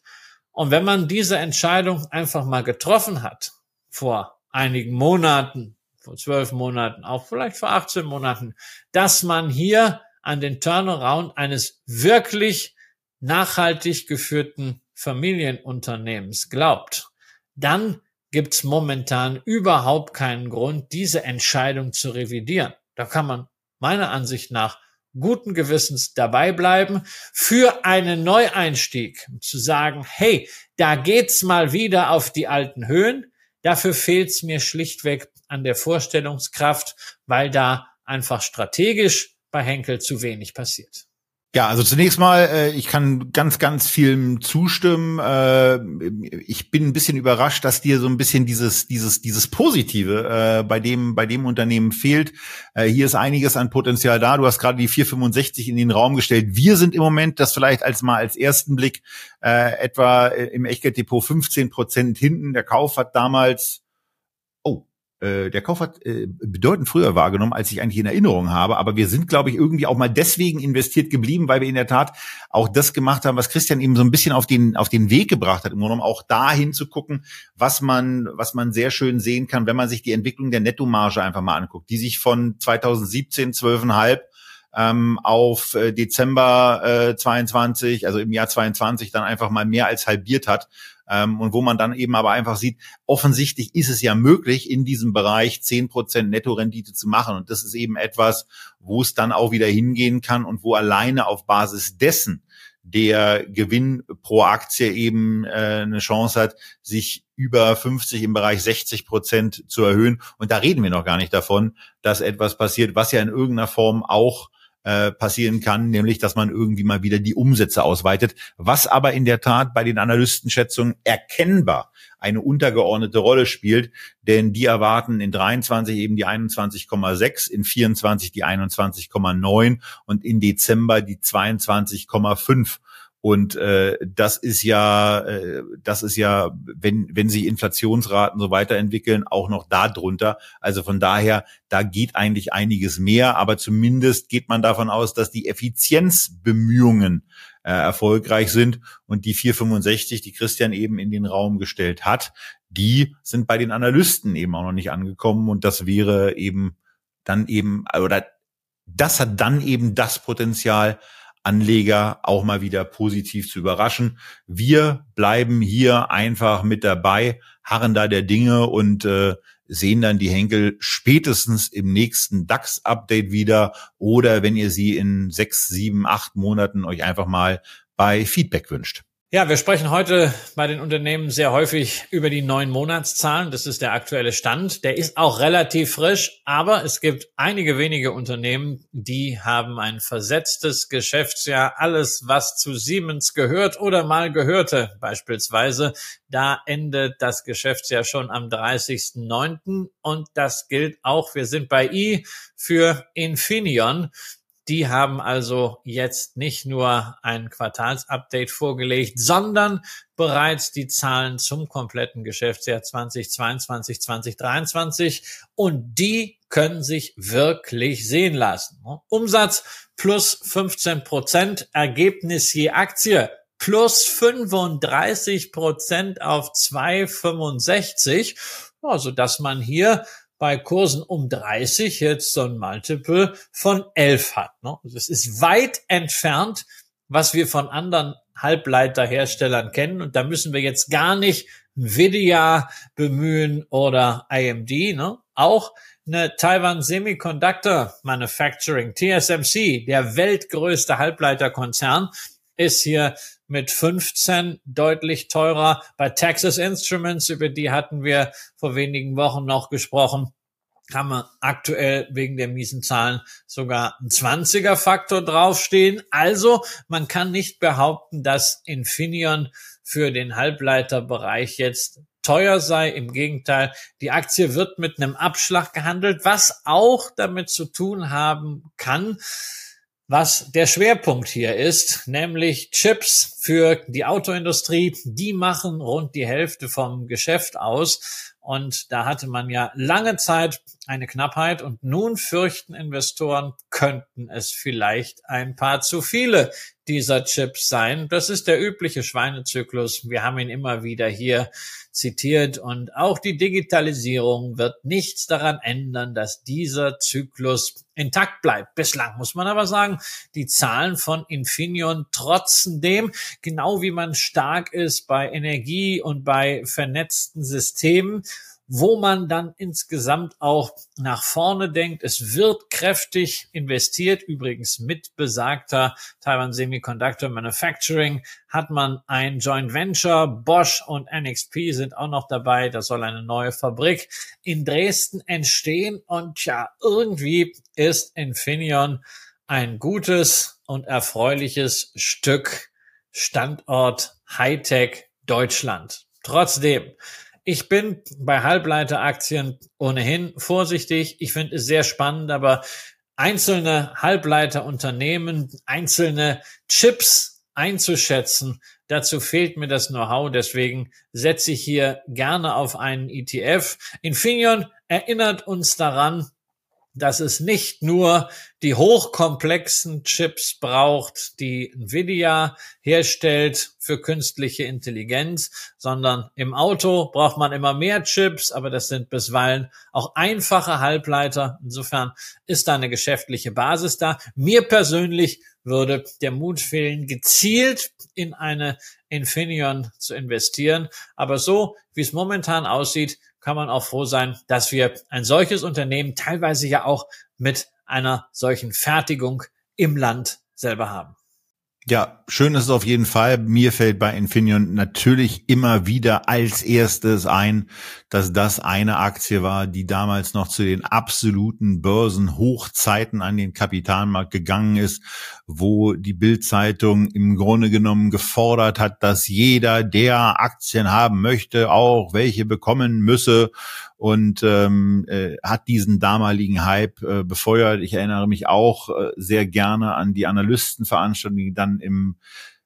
Und wenn man diese Entscheidung einfach mal getroffen hat, vor einigen Monaten, vor zwölf Monaten, auch vielleicht vor 18 Monaten, dass man hier an den Turnaround eines wirklich nachhaltig geführten Familienunternehmens glaubt, dann gibt's momentan überhaupt keinen Grund, diese Entscheidung zu revidieren. Da kann man meiner Ansicht nach guten Gewissens dabei bleiben für einen Neueinstieg, zu sagen, hey, da geht's mal wieder auf die alten Höhen. Dafür fehlt's mir schlichtweg an der Vorstellungskraft, weil da einfach strategisch bei Henkel zu wenig passiert. Ja, also zunächst mal, äh, ich kann ganz, ganz viel zustimmen. Äh, ich bin ein bisschen überrascht, dass dir so ein bisschen dieses, dieses, dieses Positive äh, bei dem, bei dem Unternehmen fehlt. Äh, hier ist einiges an Potenzial da. Du hast gerade die 465 in den Raum gestellt. Wir sind im Moment, das vielleicht als mal als ersten Blick, äh, etwa im Echtgelddepot 15 Prozent hinten. Der Kauf hat damals äh, der Kauf hat äh, bedeutend früher wahrgenommen, als ich eigentlich in Erinnerung habe. Aber wir sind, glaube ich, irgendwie auch mal deswegen investiert geblieben, weil wir in der Tat auch das gemacht haben, was Christian eben so ein bisschen auf den auf den Weg gebracht hat, im Grunde auch dahin zu gucken, was man was man sehr schön sehen kann, wenn man sich die Entwicklung der Nettomarge einfach mal anguckt, die sich von 2017 12,5 ähm, auf äh, Dezember äh, 22, also im Jahr 22 dann einfach mal mehr als halbiert hat ähm, und wo man dann eben aber einfach sieht, offensichtlich ist es ja möglich, in diesem Bereich zehn Prozent Nettorendite zu machen. Und das ist eben etwas, wo es dann auch wieder hingehen kann und wo alleine auf Basis dessen der Gewinn pro Aktie eben äh, eine Chance hat, sich über 50 im Bereich 60 Prozent zu erhöhen. Und da reden wir noch gar nicht davon, dass etwas passiert, was ja in irgendeiner Form auch äh, passieren kann, nämlich dass man irgendwie mal wieder die Umsätze ausweitet, was aber in der Tat bei den Analystenschätzungen erkennbar eine untergeordnete Rolle spielt, denn die erwarten in 23 eben die 21,6, in 24 die 21,9 und in Dezember die 22,5. Und äh, das ist ja, äh, das ist ja, wenn wenn sich Inflationsraten so weiterentwickeln, auch noch da drunter. Also von daher, da geht eigentlich einiges mehr, aber zumindest geht man davon aus, dass die Effizienzbemühungen äh, erfolgreich sind. Und die 465, die Christian eben in den Raum gestellt hat, die sind bei den Analysten eben auch noch nicht angekommen. Und das wäre eben dann eben oder das hat dann eben das Potenzial, Anleger auch mal wieder positiv zu überraschen. Wir bleiben hier einfach mit dabei, harren da der Dinge und äh, sehen dann die Henkel spätestens im nächsten DAX-Update wieder oder wenn ihr sie in sechs, sieben, acht Monaten euch einfach mal bei Feedback wünscht. Ja, wir sprechen heute bei den Unternehmen sehr häufig über die neun Monatszahlen. Das ist der aktuelle Stand. Der ist auch relativ frisch, aber es gibt einige wenige Unternehmen, die haben ein versetztes Geschäftsjahr. Alles, was zu Siemens gehört oder mal gehörte, beispielsweise, da endet das Geschäftsjahr schon am 30.09. Und das gilt auch, wir sind bei I für Infineon. Die haben also jetzt nicht nur ein Quartalsupdate vorgelegt, sondern bereits die Zahlen zum kompletten Geschäftsjahr 2022, 2023 und die können sich wirklich sehen lassen. Umsatz plus 15 Prozent, Ergebnis je Aktie plus 35 Prozent auf 2,65, also dass man hier bei Kursen um 30 jetzt so ein Multiple von 11 hat. Ne? Das ist weit entfernt, was wir von anderen Halbleiterherstellern kennen. Und da müssen wir jetzt gar nicht Nvidia bemühen oder AMD. Ne? Auch eine Taiwan Semiconductor Manufacturing, TSMC, der weltgrößte Halbleiterkonzern, ist hier mit 15 deutlich teurer. Bei Texas Instruments, über die hatten wir vor wenigen Wochen noch gesprochen, haben wir aktuell wegen der miesen Zahlen sogar ein 20er Faktor draufstehen. Also man kann nicht behaupten, dass Infineon für den Halbleiterbereich jetzt teuer sei. Im Gegenteil, die Aktie wird mit einem Abschlag gehandelt, was auch damit zu tun haben kann, was der Schwerpunkt hier ist, nämlich Chips für die Autoindustrie. Die machen rund die Hälfte vom Geschäft aus. Und da hatte man ja lange Zeit eine Knappheit und nun fürchten Investoren, könnten es vielleicht ein paar zu viele dieser Chips sein. Das ist der übliche Schweinezyklus. Wir haben ihn immer wieder hier zitiert und auch die Digitalisierung wird nichts daran ändern, dass dieser Zyklus intakt bleibt. Bislang muss man aber sagen, die Zahlen von Infineon trotzdem, genau wie man stark ist bei Energie und bei vernetzten Systemen, wo man dann insgesamt auch nach vorne denkt. Es wird kräftig investiert. Übrigens mit besagter Taiwan Semiconductor Manufacturing hat man ein Joint Venture. Bosch und NXP sind auch noch dabei. Da soll eine neue Fabrik in Dresden entstehen. Und ja, irgendwie ist Infineon ein gutes und erfreuliches Stück Standort Hightech Deutschland. Trotzdem, ich bin bei Halbleiteraktien ohnehin vorsichtig. Ich finde es sehr spannend, aber einzelne Halbleiterunternehmen, einzelne Chips einzuschätzen, dazu fehlt mir das Know-how. Deswegen setze ich hier gerne auf einen ETF. Infineon erinnert uns daran, dass es nicht nur die hochkomplexen Chips braucht, die Nvidia herstellt für künstliche Intelligenz, sondern im Auto braucht man immer mehr Chips, aber das sind bisweilen auch einfache Halbleiter. Insofern ist da eine geschäftliche Basis da. Mir persönlich würde der Mut fehlen, gezielt in eine Infineon zu investieren. Aber so, wie es momentan aussieht, kann man auch froh sein, dass wir ein solches Unternehmen teilweise ja auch mit einer solchen Fertigung im Land selber haben. Ja, schön ist es auf jeden Fall. Mir fällt bei Infineon natürlich immer wieder als erstes ein, dass das eine Aktie war, die damals noch zu den absoluten Börsenhochzeiten an den Kapitalmarkt gegangen ist, wo die Bildzeitung im Grunde genommen gefordert hat, dass jeder, der Aktien haben möchte, auch welche bekommen müsse und ähm, äh, hat diesen damaligen Hype äh, befeuert. Ich erinnere mich auch äh, sehr gerne an die Analystenveranstaltung, die dann im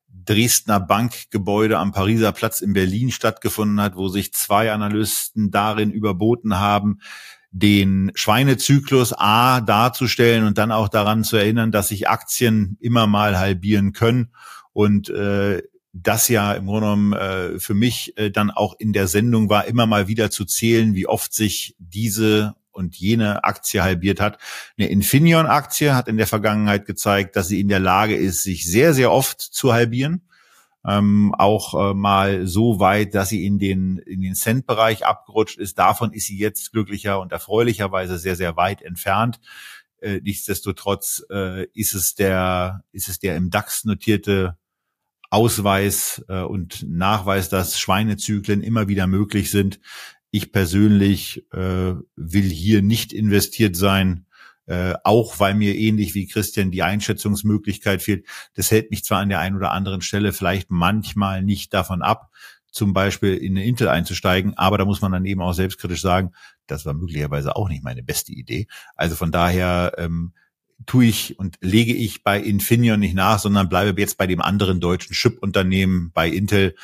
Dresdner Bankgebäude am Pariser Platz in Berlin stattgefunden hat, wo sich zwei Analysten darin überboten haben, den Schweinezyklus A darzustellen und dann auch daran zu erinnern, dass sich Aktien immer mal halbieren können. Und äh, das ja im Grunde genommen äh, für mich äh, dann auch in der Sendung war, immer mal wieder zu zählen, wie oft sich diese und jene Aktie halbiert hat. Eine Infineon-Aktie hat in der Vergangenheit gezeigt, dass sie in der Lage ist, sich sehr, sehr oft zu halbieren. Ähm, auch äh, mal so weit, dass sie in den, in den Cent-Bereich abgerutscht ist. Davon ist sie jetzt glücklicher und erfreulicherweise sehr, sehr weit entfernt. Äh, nichtsdestotrotz äh, ist es der, ist es der im DAX notierte Ausweis äh, und Nachweis, dass Schweinezyklen immer wieder möglich sind. Ich persönlich äh, will hier nicht investiert sein, äh, auch weil mir ähnlich wie Christian die Einschätzungsmöglichkeit fehlt. Das hält mich zwar an der einen oder anderen Stelle vielleicht manchmal nicht davon ab, zum Beispiel in eine Intel einzusteigen, aber da muss man dann eben auch selbstkritisch sagen, das war möglicherweise auch nicht meine beste Idee. Also von daher ähm, tue ich und lege ich bei Infineon nicht nach, sondern bleibe jetzt bei dem anderen deutschen Chip-Unternehmen, bei Intel,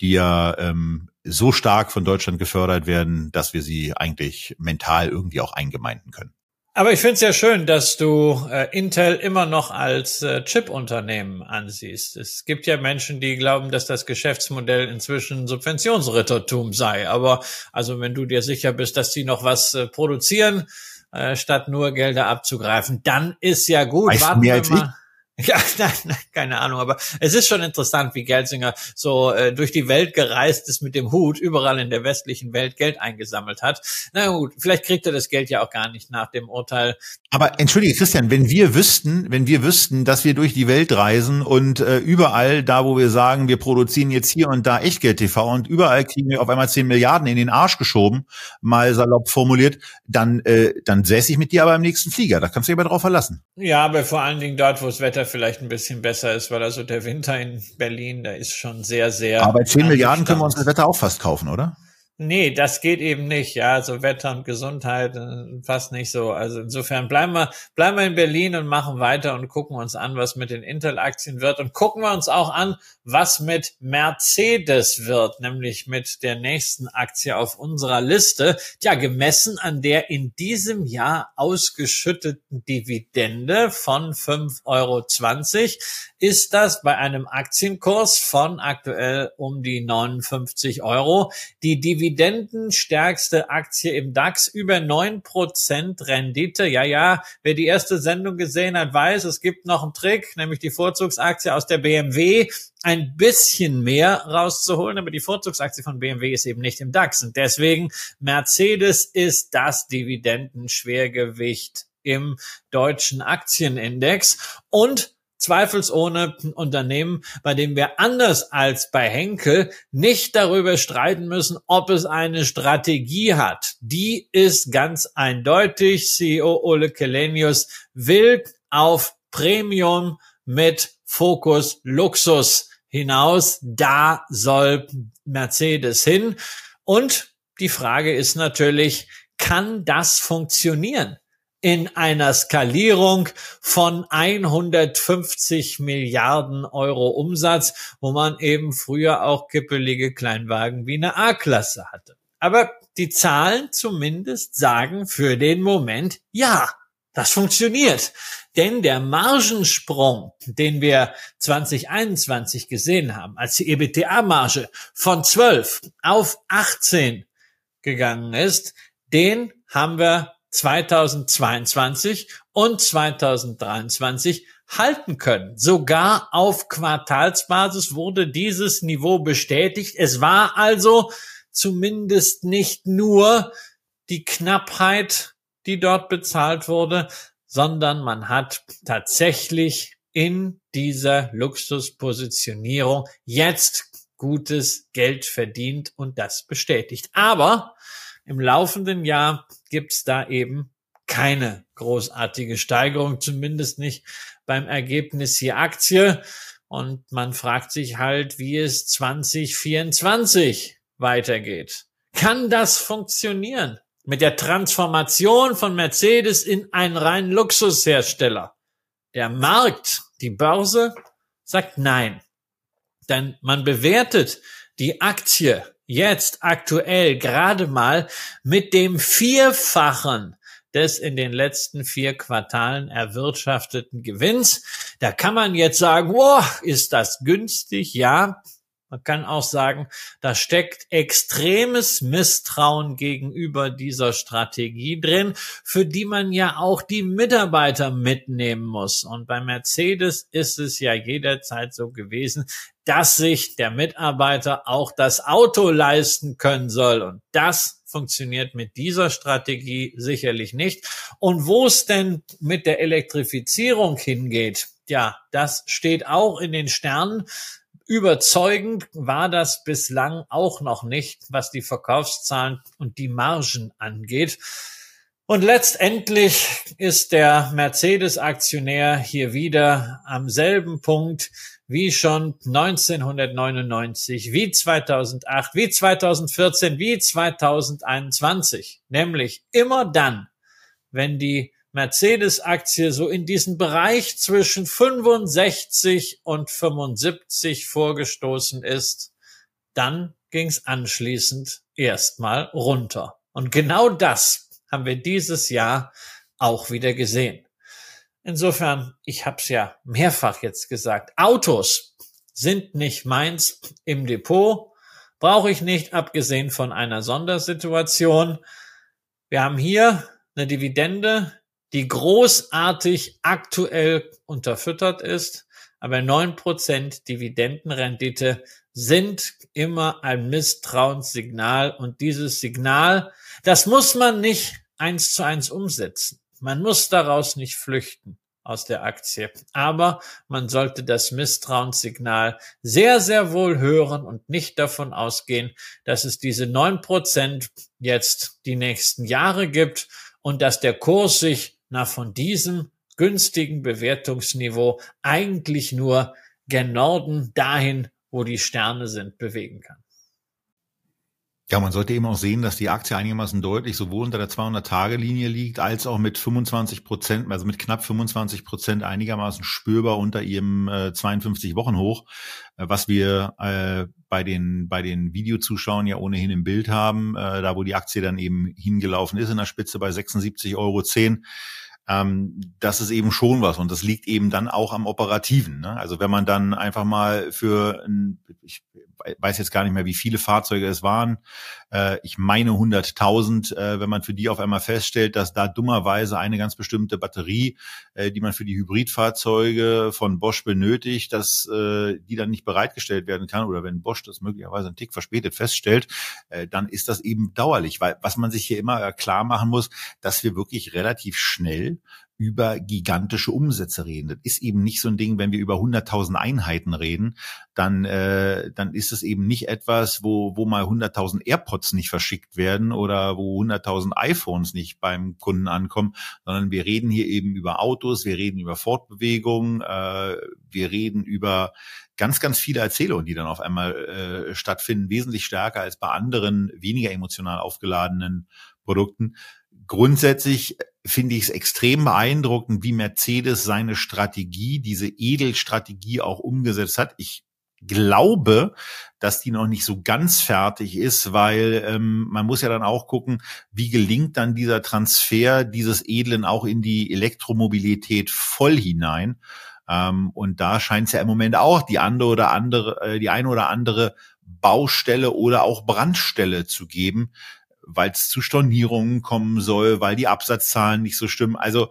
die ja ähm, so stark von Deutschland gefördert werden, dass wir sie eigentlich mental irgendwie auch eingemeinden können. Aber ich finde es ja schön, dass du äh, Intel immer noch als äh, Chip-Unternehmen ansiehst. Es gibt ja Menschen, die glauben, dass das Geschäftsmodell inzwischen Subventionsrittertum sei. Aber also wenn du dir sicher bist, dass sie noch was äh, produzieren, äh, statt nur Gelder abzugreifen, dann ist ja gut. Weißt Warten als ich? Ja, nein, nein, keine Ahnung, aber es ist schon interessant, wie Gelsinger so äh, durch die Welt gereist ist mit dem Hut, überall in der westlichen Welt Geld eingesammelt hat. Na gut, vielleicht kriegt er das Geld ja auch gar nicht nach dem Urteil. Aber entschuldige Christian, wenn wir wüssten, wenn wir wüssten, dass wir durch die Welt reisen und äh, überall da, wo wir sagen, wir produzieren jetzt hier und da Echtgeld TV und überall kriegen wir auf einmal 10 Milliarden in den Arsch geschoben, mal salopp formuliert, dann äh, dann säße ich mit dir aber im nächsten Flieger. Da kannst du dich aber drauf verlassen. Ja, aber vor allen Dingen dort, wo das Wetter vielleicht ein bisschen besser ist, weil also der Winter in Berlin, da ist schon sehr, sehr. Aber 10 Milliarden können wir uns das Wetter auch fast kaufen, oder? Nee, das geht eben nicht. Ja, also Wetter und Gesundheit äh, fast nicht so. Also insofern bleiben wir, bleiben wir in Berlin und machen weiter und gucken uns an, was mit den Intel-Aktien wird und gucken wir uns auch an, was mit Mercedes wird, nämlich mit der nächsten Aktie auf unserer Liste. Ja, gemessen an der in diesem Jahr ausgeschütteten Dividende von 5,20 Euro ist das bei einem Aktienkurs von aktuell um die 59 Euro. Die Dividende dividendenstärkste Aktie im DAX, über neun Prozent Rendite. Ja, ja, wer die erste Sendung gesehen hat, weiß, es gibt noch einen Trick, nämlich die Vorzugsaktie aus der BMW ein bisschen mehr rauszuholen, aber die Vorzugsaktie von BMW ist eben nicht im DAX und deswegen Mercedes ist das Dividendenschwergewicht im deutschen Aktienindex und zweifelsohne ein Unternehmen, bei dem wir anders als bei Henkel nicht darüber streiten müssen, ob es eine Strategie hat. Die ist ganz eindeutig. CEO Ole Kelenius will auf Premium mit Fokus Luxus hinaus. Da soll Mercedes hin. Und die Frage ist natürlich, kann das funktionieren? In einer Skalierung von 150 Milliarden Euro Umsatz, wo man eben früher auch kippelige Kleinwagen wie eine A-Klasse hatte. Aber die Zahlen zumindest sagen für den Moment ja. Das funktioniert. Denn der Margensprung, den wir 2021 gesehen haben, als die EBTA-Marge von 12 auf 18 gegangen ist, den haben wir 2022 und 2023 halten können. Sogar auf Quartalsbasis wurde dieses Niveau bestätigt. Es war also zumindest nicht nur die Knappheit, die dort bezahlt wurde, sondern man hat tatsächlich in dieser Luxuspositionierung jetzt gutes Geld verdient und das bestätigt. Aber im laufenden Jahr gibt's da eben keine großartige Steigerung, zumindest nicht beim Ergebnis je Aktie. Und man fragt sich halt, wie es 2024 weitergeht. Kann das funktionieren? Mit der Transformation von Mercedes in einen reinen Luxushersteller. Der Markt, die Börse, sagt nein. Denn man bewertet die Aktie jetzt aktuell gerade mal mit dem Vierfachen des in den letzten vier Quartalen erwirtschafteten Gewinns. Da kann man jetzt sagen, wow, ist das günstig? Ja, man kann auch sagen, da steckt extremes Misstrauen gegenüber dieser Strategie drin, für die man ja auch die Mitarbeiter mitnehmen muss. Und bei Mercedes ist es ja jederzeit so gewesen, dass sich der Mitarbeiter auch das Auto leisten können soll. Und das funktioniert mit dieser Strategie sicherlich nicht. Und wo es denn mit der Elektrifizierung hingeht, ja, das steht auch in den Sternen. Überzeugend war das bislang auch noch nicht, was die Verkaufszahlen und die Margen angeht. Und letztendlich ist der Mercedes-Aktionär hier wieder am selben Punkt wie schon 1999, wie 2008, wie 2014, wie 2021. Nämlich immer dann, wenn die Mercedes-Aktie so in diesen Bereich zwischen 65 und 75 vorgestoßen ist, dann ging es anschließend erstmal runter. Und genau das haben wir dieses Jahr auch wieder gesehen. Insofern, ich habe es ja mehrfach jetzt gesagt, Autos sind nicht meins im Depot, brauche ich nicht, abgesehen von einer Sondersituation. Wir haben hier eine Dividende, die großartig aktuell unterfüttert ist, aber neun Prozent Dividendenrendite sind immer ein Misstrauenssignal und dieses Signal, das muss man nicht eins zu eins umsetzen. Man muss daraus nicht flüchten aus der Aktie. Aber man sollte das Misstrauenssignal sehr, sehr wohl hören und nicht davon ausgehen, dass es diese neun Prozent jetzt die nächsten Jahre gibt und dass der Kurs sich nach von diesem günstigen Bewertungsniveau eigentlich nur gen Norden dahin, wo die Sterne sind, bewegen kann. Ja, man sollte eben auch sehen, dass die Aktie einigermaßen deutlich sowohl unter der 200-Tage-Linie liegt, als auch mit 25 Prozent, also mit knapp 25 Prozent einigermaßen spürbar unter ihrem äh, 52-Wochen-Hoch, äh, was wir äh, bei den, bei den Videozuschauern ja ohnehin im Bild haben, äh, da wo die Aktie dann eben hingelaufen ist, in der Spitze bei 76,10 Euro ähm, das ist eben schon was und das liegt eben dann auch am Operativen. Ne? Also wenn man dann einfach mal für, ein, ich weiß jetzt gar nicht mehr, wie viele Fahrzeuge es waren, äh, ich meine 100.000, äh, wenn man für die auf einmal feststellt, dass da dummerweise eine ganz bestimmte Batterie, äh, die man für die Hybridfahrzeuge von Bosch benötigt, dass äh, die dann nicht bereitgestellt werden kann oder wenn Bosch das möglicherweise einen Tick verspätet feststellt, äh, dann ist das eben dauerlich, weil was man sich hier immer klar machen muss, dass wir wirklich relativ schnell über gigantische Umsätze reden. Das ist eben nicht so ein Ding, wenn wir über 100.000 Einheiten reden, dann, äh, dann ist es eben nicht etwas, wo, wo mal 100.000 AirPods nicht verschickt werden oder wo 100.000 iPhones nicht beim Kunden ankommen, sondern wir reden hier eben über Autos, wir reden über Fortbewegung, äh, wir reden über ganz, ganz viele Erzählungen, die dann auf einmal äh, stattfinden, wesentlich stärker als bei anderen weniger emotional aufgeladenen Produkten. Grundsätzlich finde ich es extrem beeindruckend, wie Mercedes seine Strategie, diese Edelstrategie auch umgesetzt hat. Ich glaube, dass die noch nicht so ganz fertig ist, weil ähm, man muss ja dann auch gucken, wie gelingt dann dieser Transfer dieses Edlen auch in die Elektromobilität voll hinein. Ähm, und da scheint es ja im Moment auch die andere oder andere, äh, die eine oder andere Baustelle oder auch Brandstelle zu geben, weil es zu Stornierungen kommen soll, weil die Absatzzahlen nicht so stimmen. Also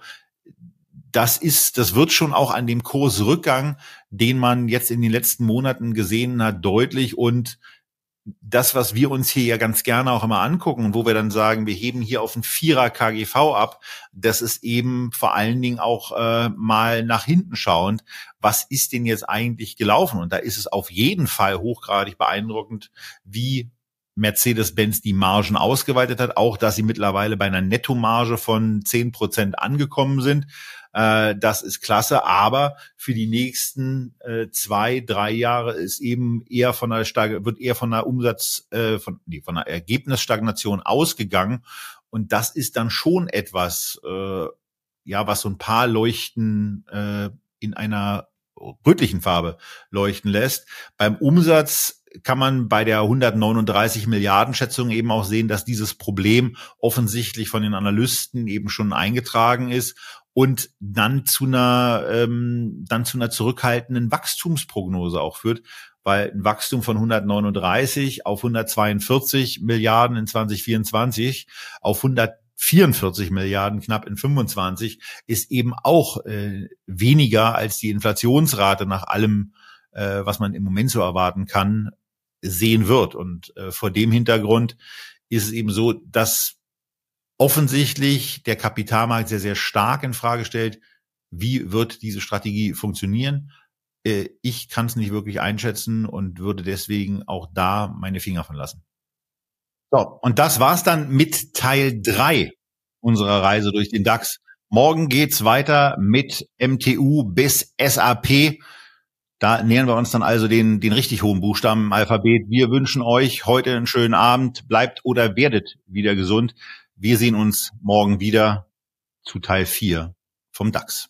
das ist, das wird schon auch an dem Kursrückgang, den man jetzt in den letzten Monaten gesehen hat, deutlich und das, was wir uns hier ja ganz gerne auch immer angucken wo wir dann sagen, wir heben hier auf ein Vierer KGV ab, das ist eben vor allen Dingen auch äh, mal nach hinten schauend. Was ist denn jetzt eigentlich gelaufen? Und da ist es auf jeden Fall hochgradig beeindruckend, wie Mercedes-Benz die Margen ausgeweitet hat, auch dass sie mittlerweile bei einer Nettomarge von zehn Prozent angekommen sind. Äh, das ist klasse, aber für die nächsten äh, zwei, drei Jahre ist eben eher von der Stag wird eher von der Umsatz, äh, von, nee, von der Ergebnisstagnation ausgegangen. Und das ist dann schon etwas, äh, ja, was so ein paar Leuchten äh, in einer rötlichen Farbe leuchten lässt. Beim Umsatz kann man bei der 139 Milliarden Schätzung eben auch sehen, dass dieses Problem offensichtlich von den Analysten eben schon eingetragen ist und dann zu einer ähm, dann zu einer zurückhaltenden Wachstumsprognose auch führt, weil ein Wachstum von 139 auf 142 Milliarden in 2024 auf 144 Milliarden knapp in 25 ist eben auch äh, weniger als die Inflationsrate nach allem äh, was man im Moment so erwarten kann, sehen wird. Und äh, vor dem Hintergrund ist es eben so, dass offensichtlich der Kapitalmarkt sehr, sehr stark in Frage stellt, wie wird diese Strategie funktionieren. Äh, ich kann es nicht wirklich einschätzen und würde deswegen auch da meine Finger von lassen. So, und das war's dann mit Teil drei unserer Reise durch den DAX. Morgen geht's weiter mit MTU bis SAP. Da nähern wir uns dann also den, den richtig hohen Buchstaben im Alphabet. Wir wünschen euch heute einen schönen Abend. Bleibt oder werdet wieder gesund. Wir sehen uns morgen wieder zu Teil 4 vom DAX.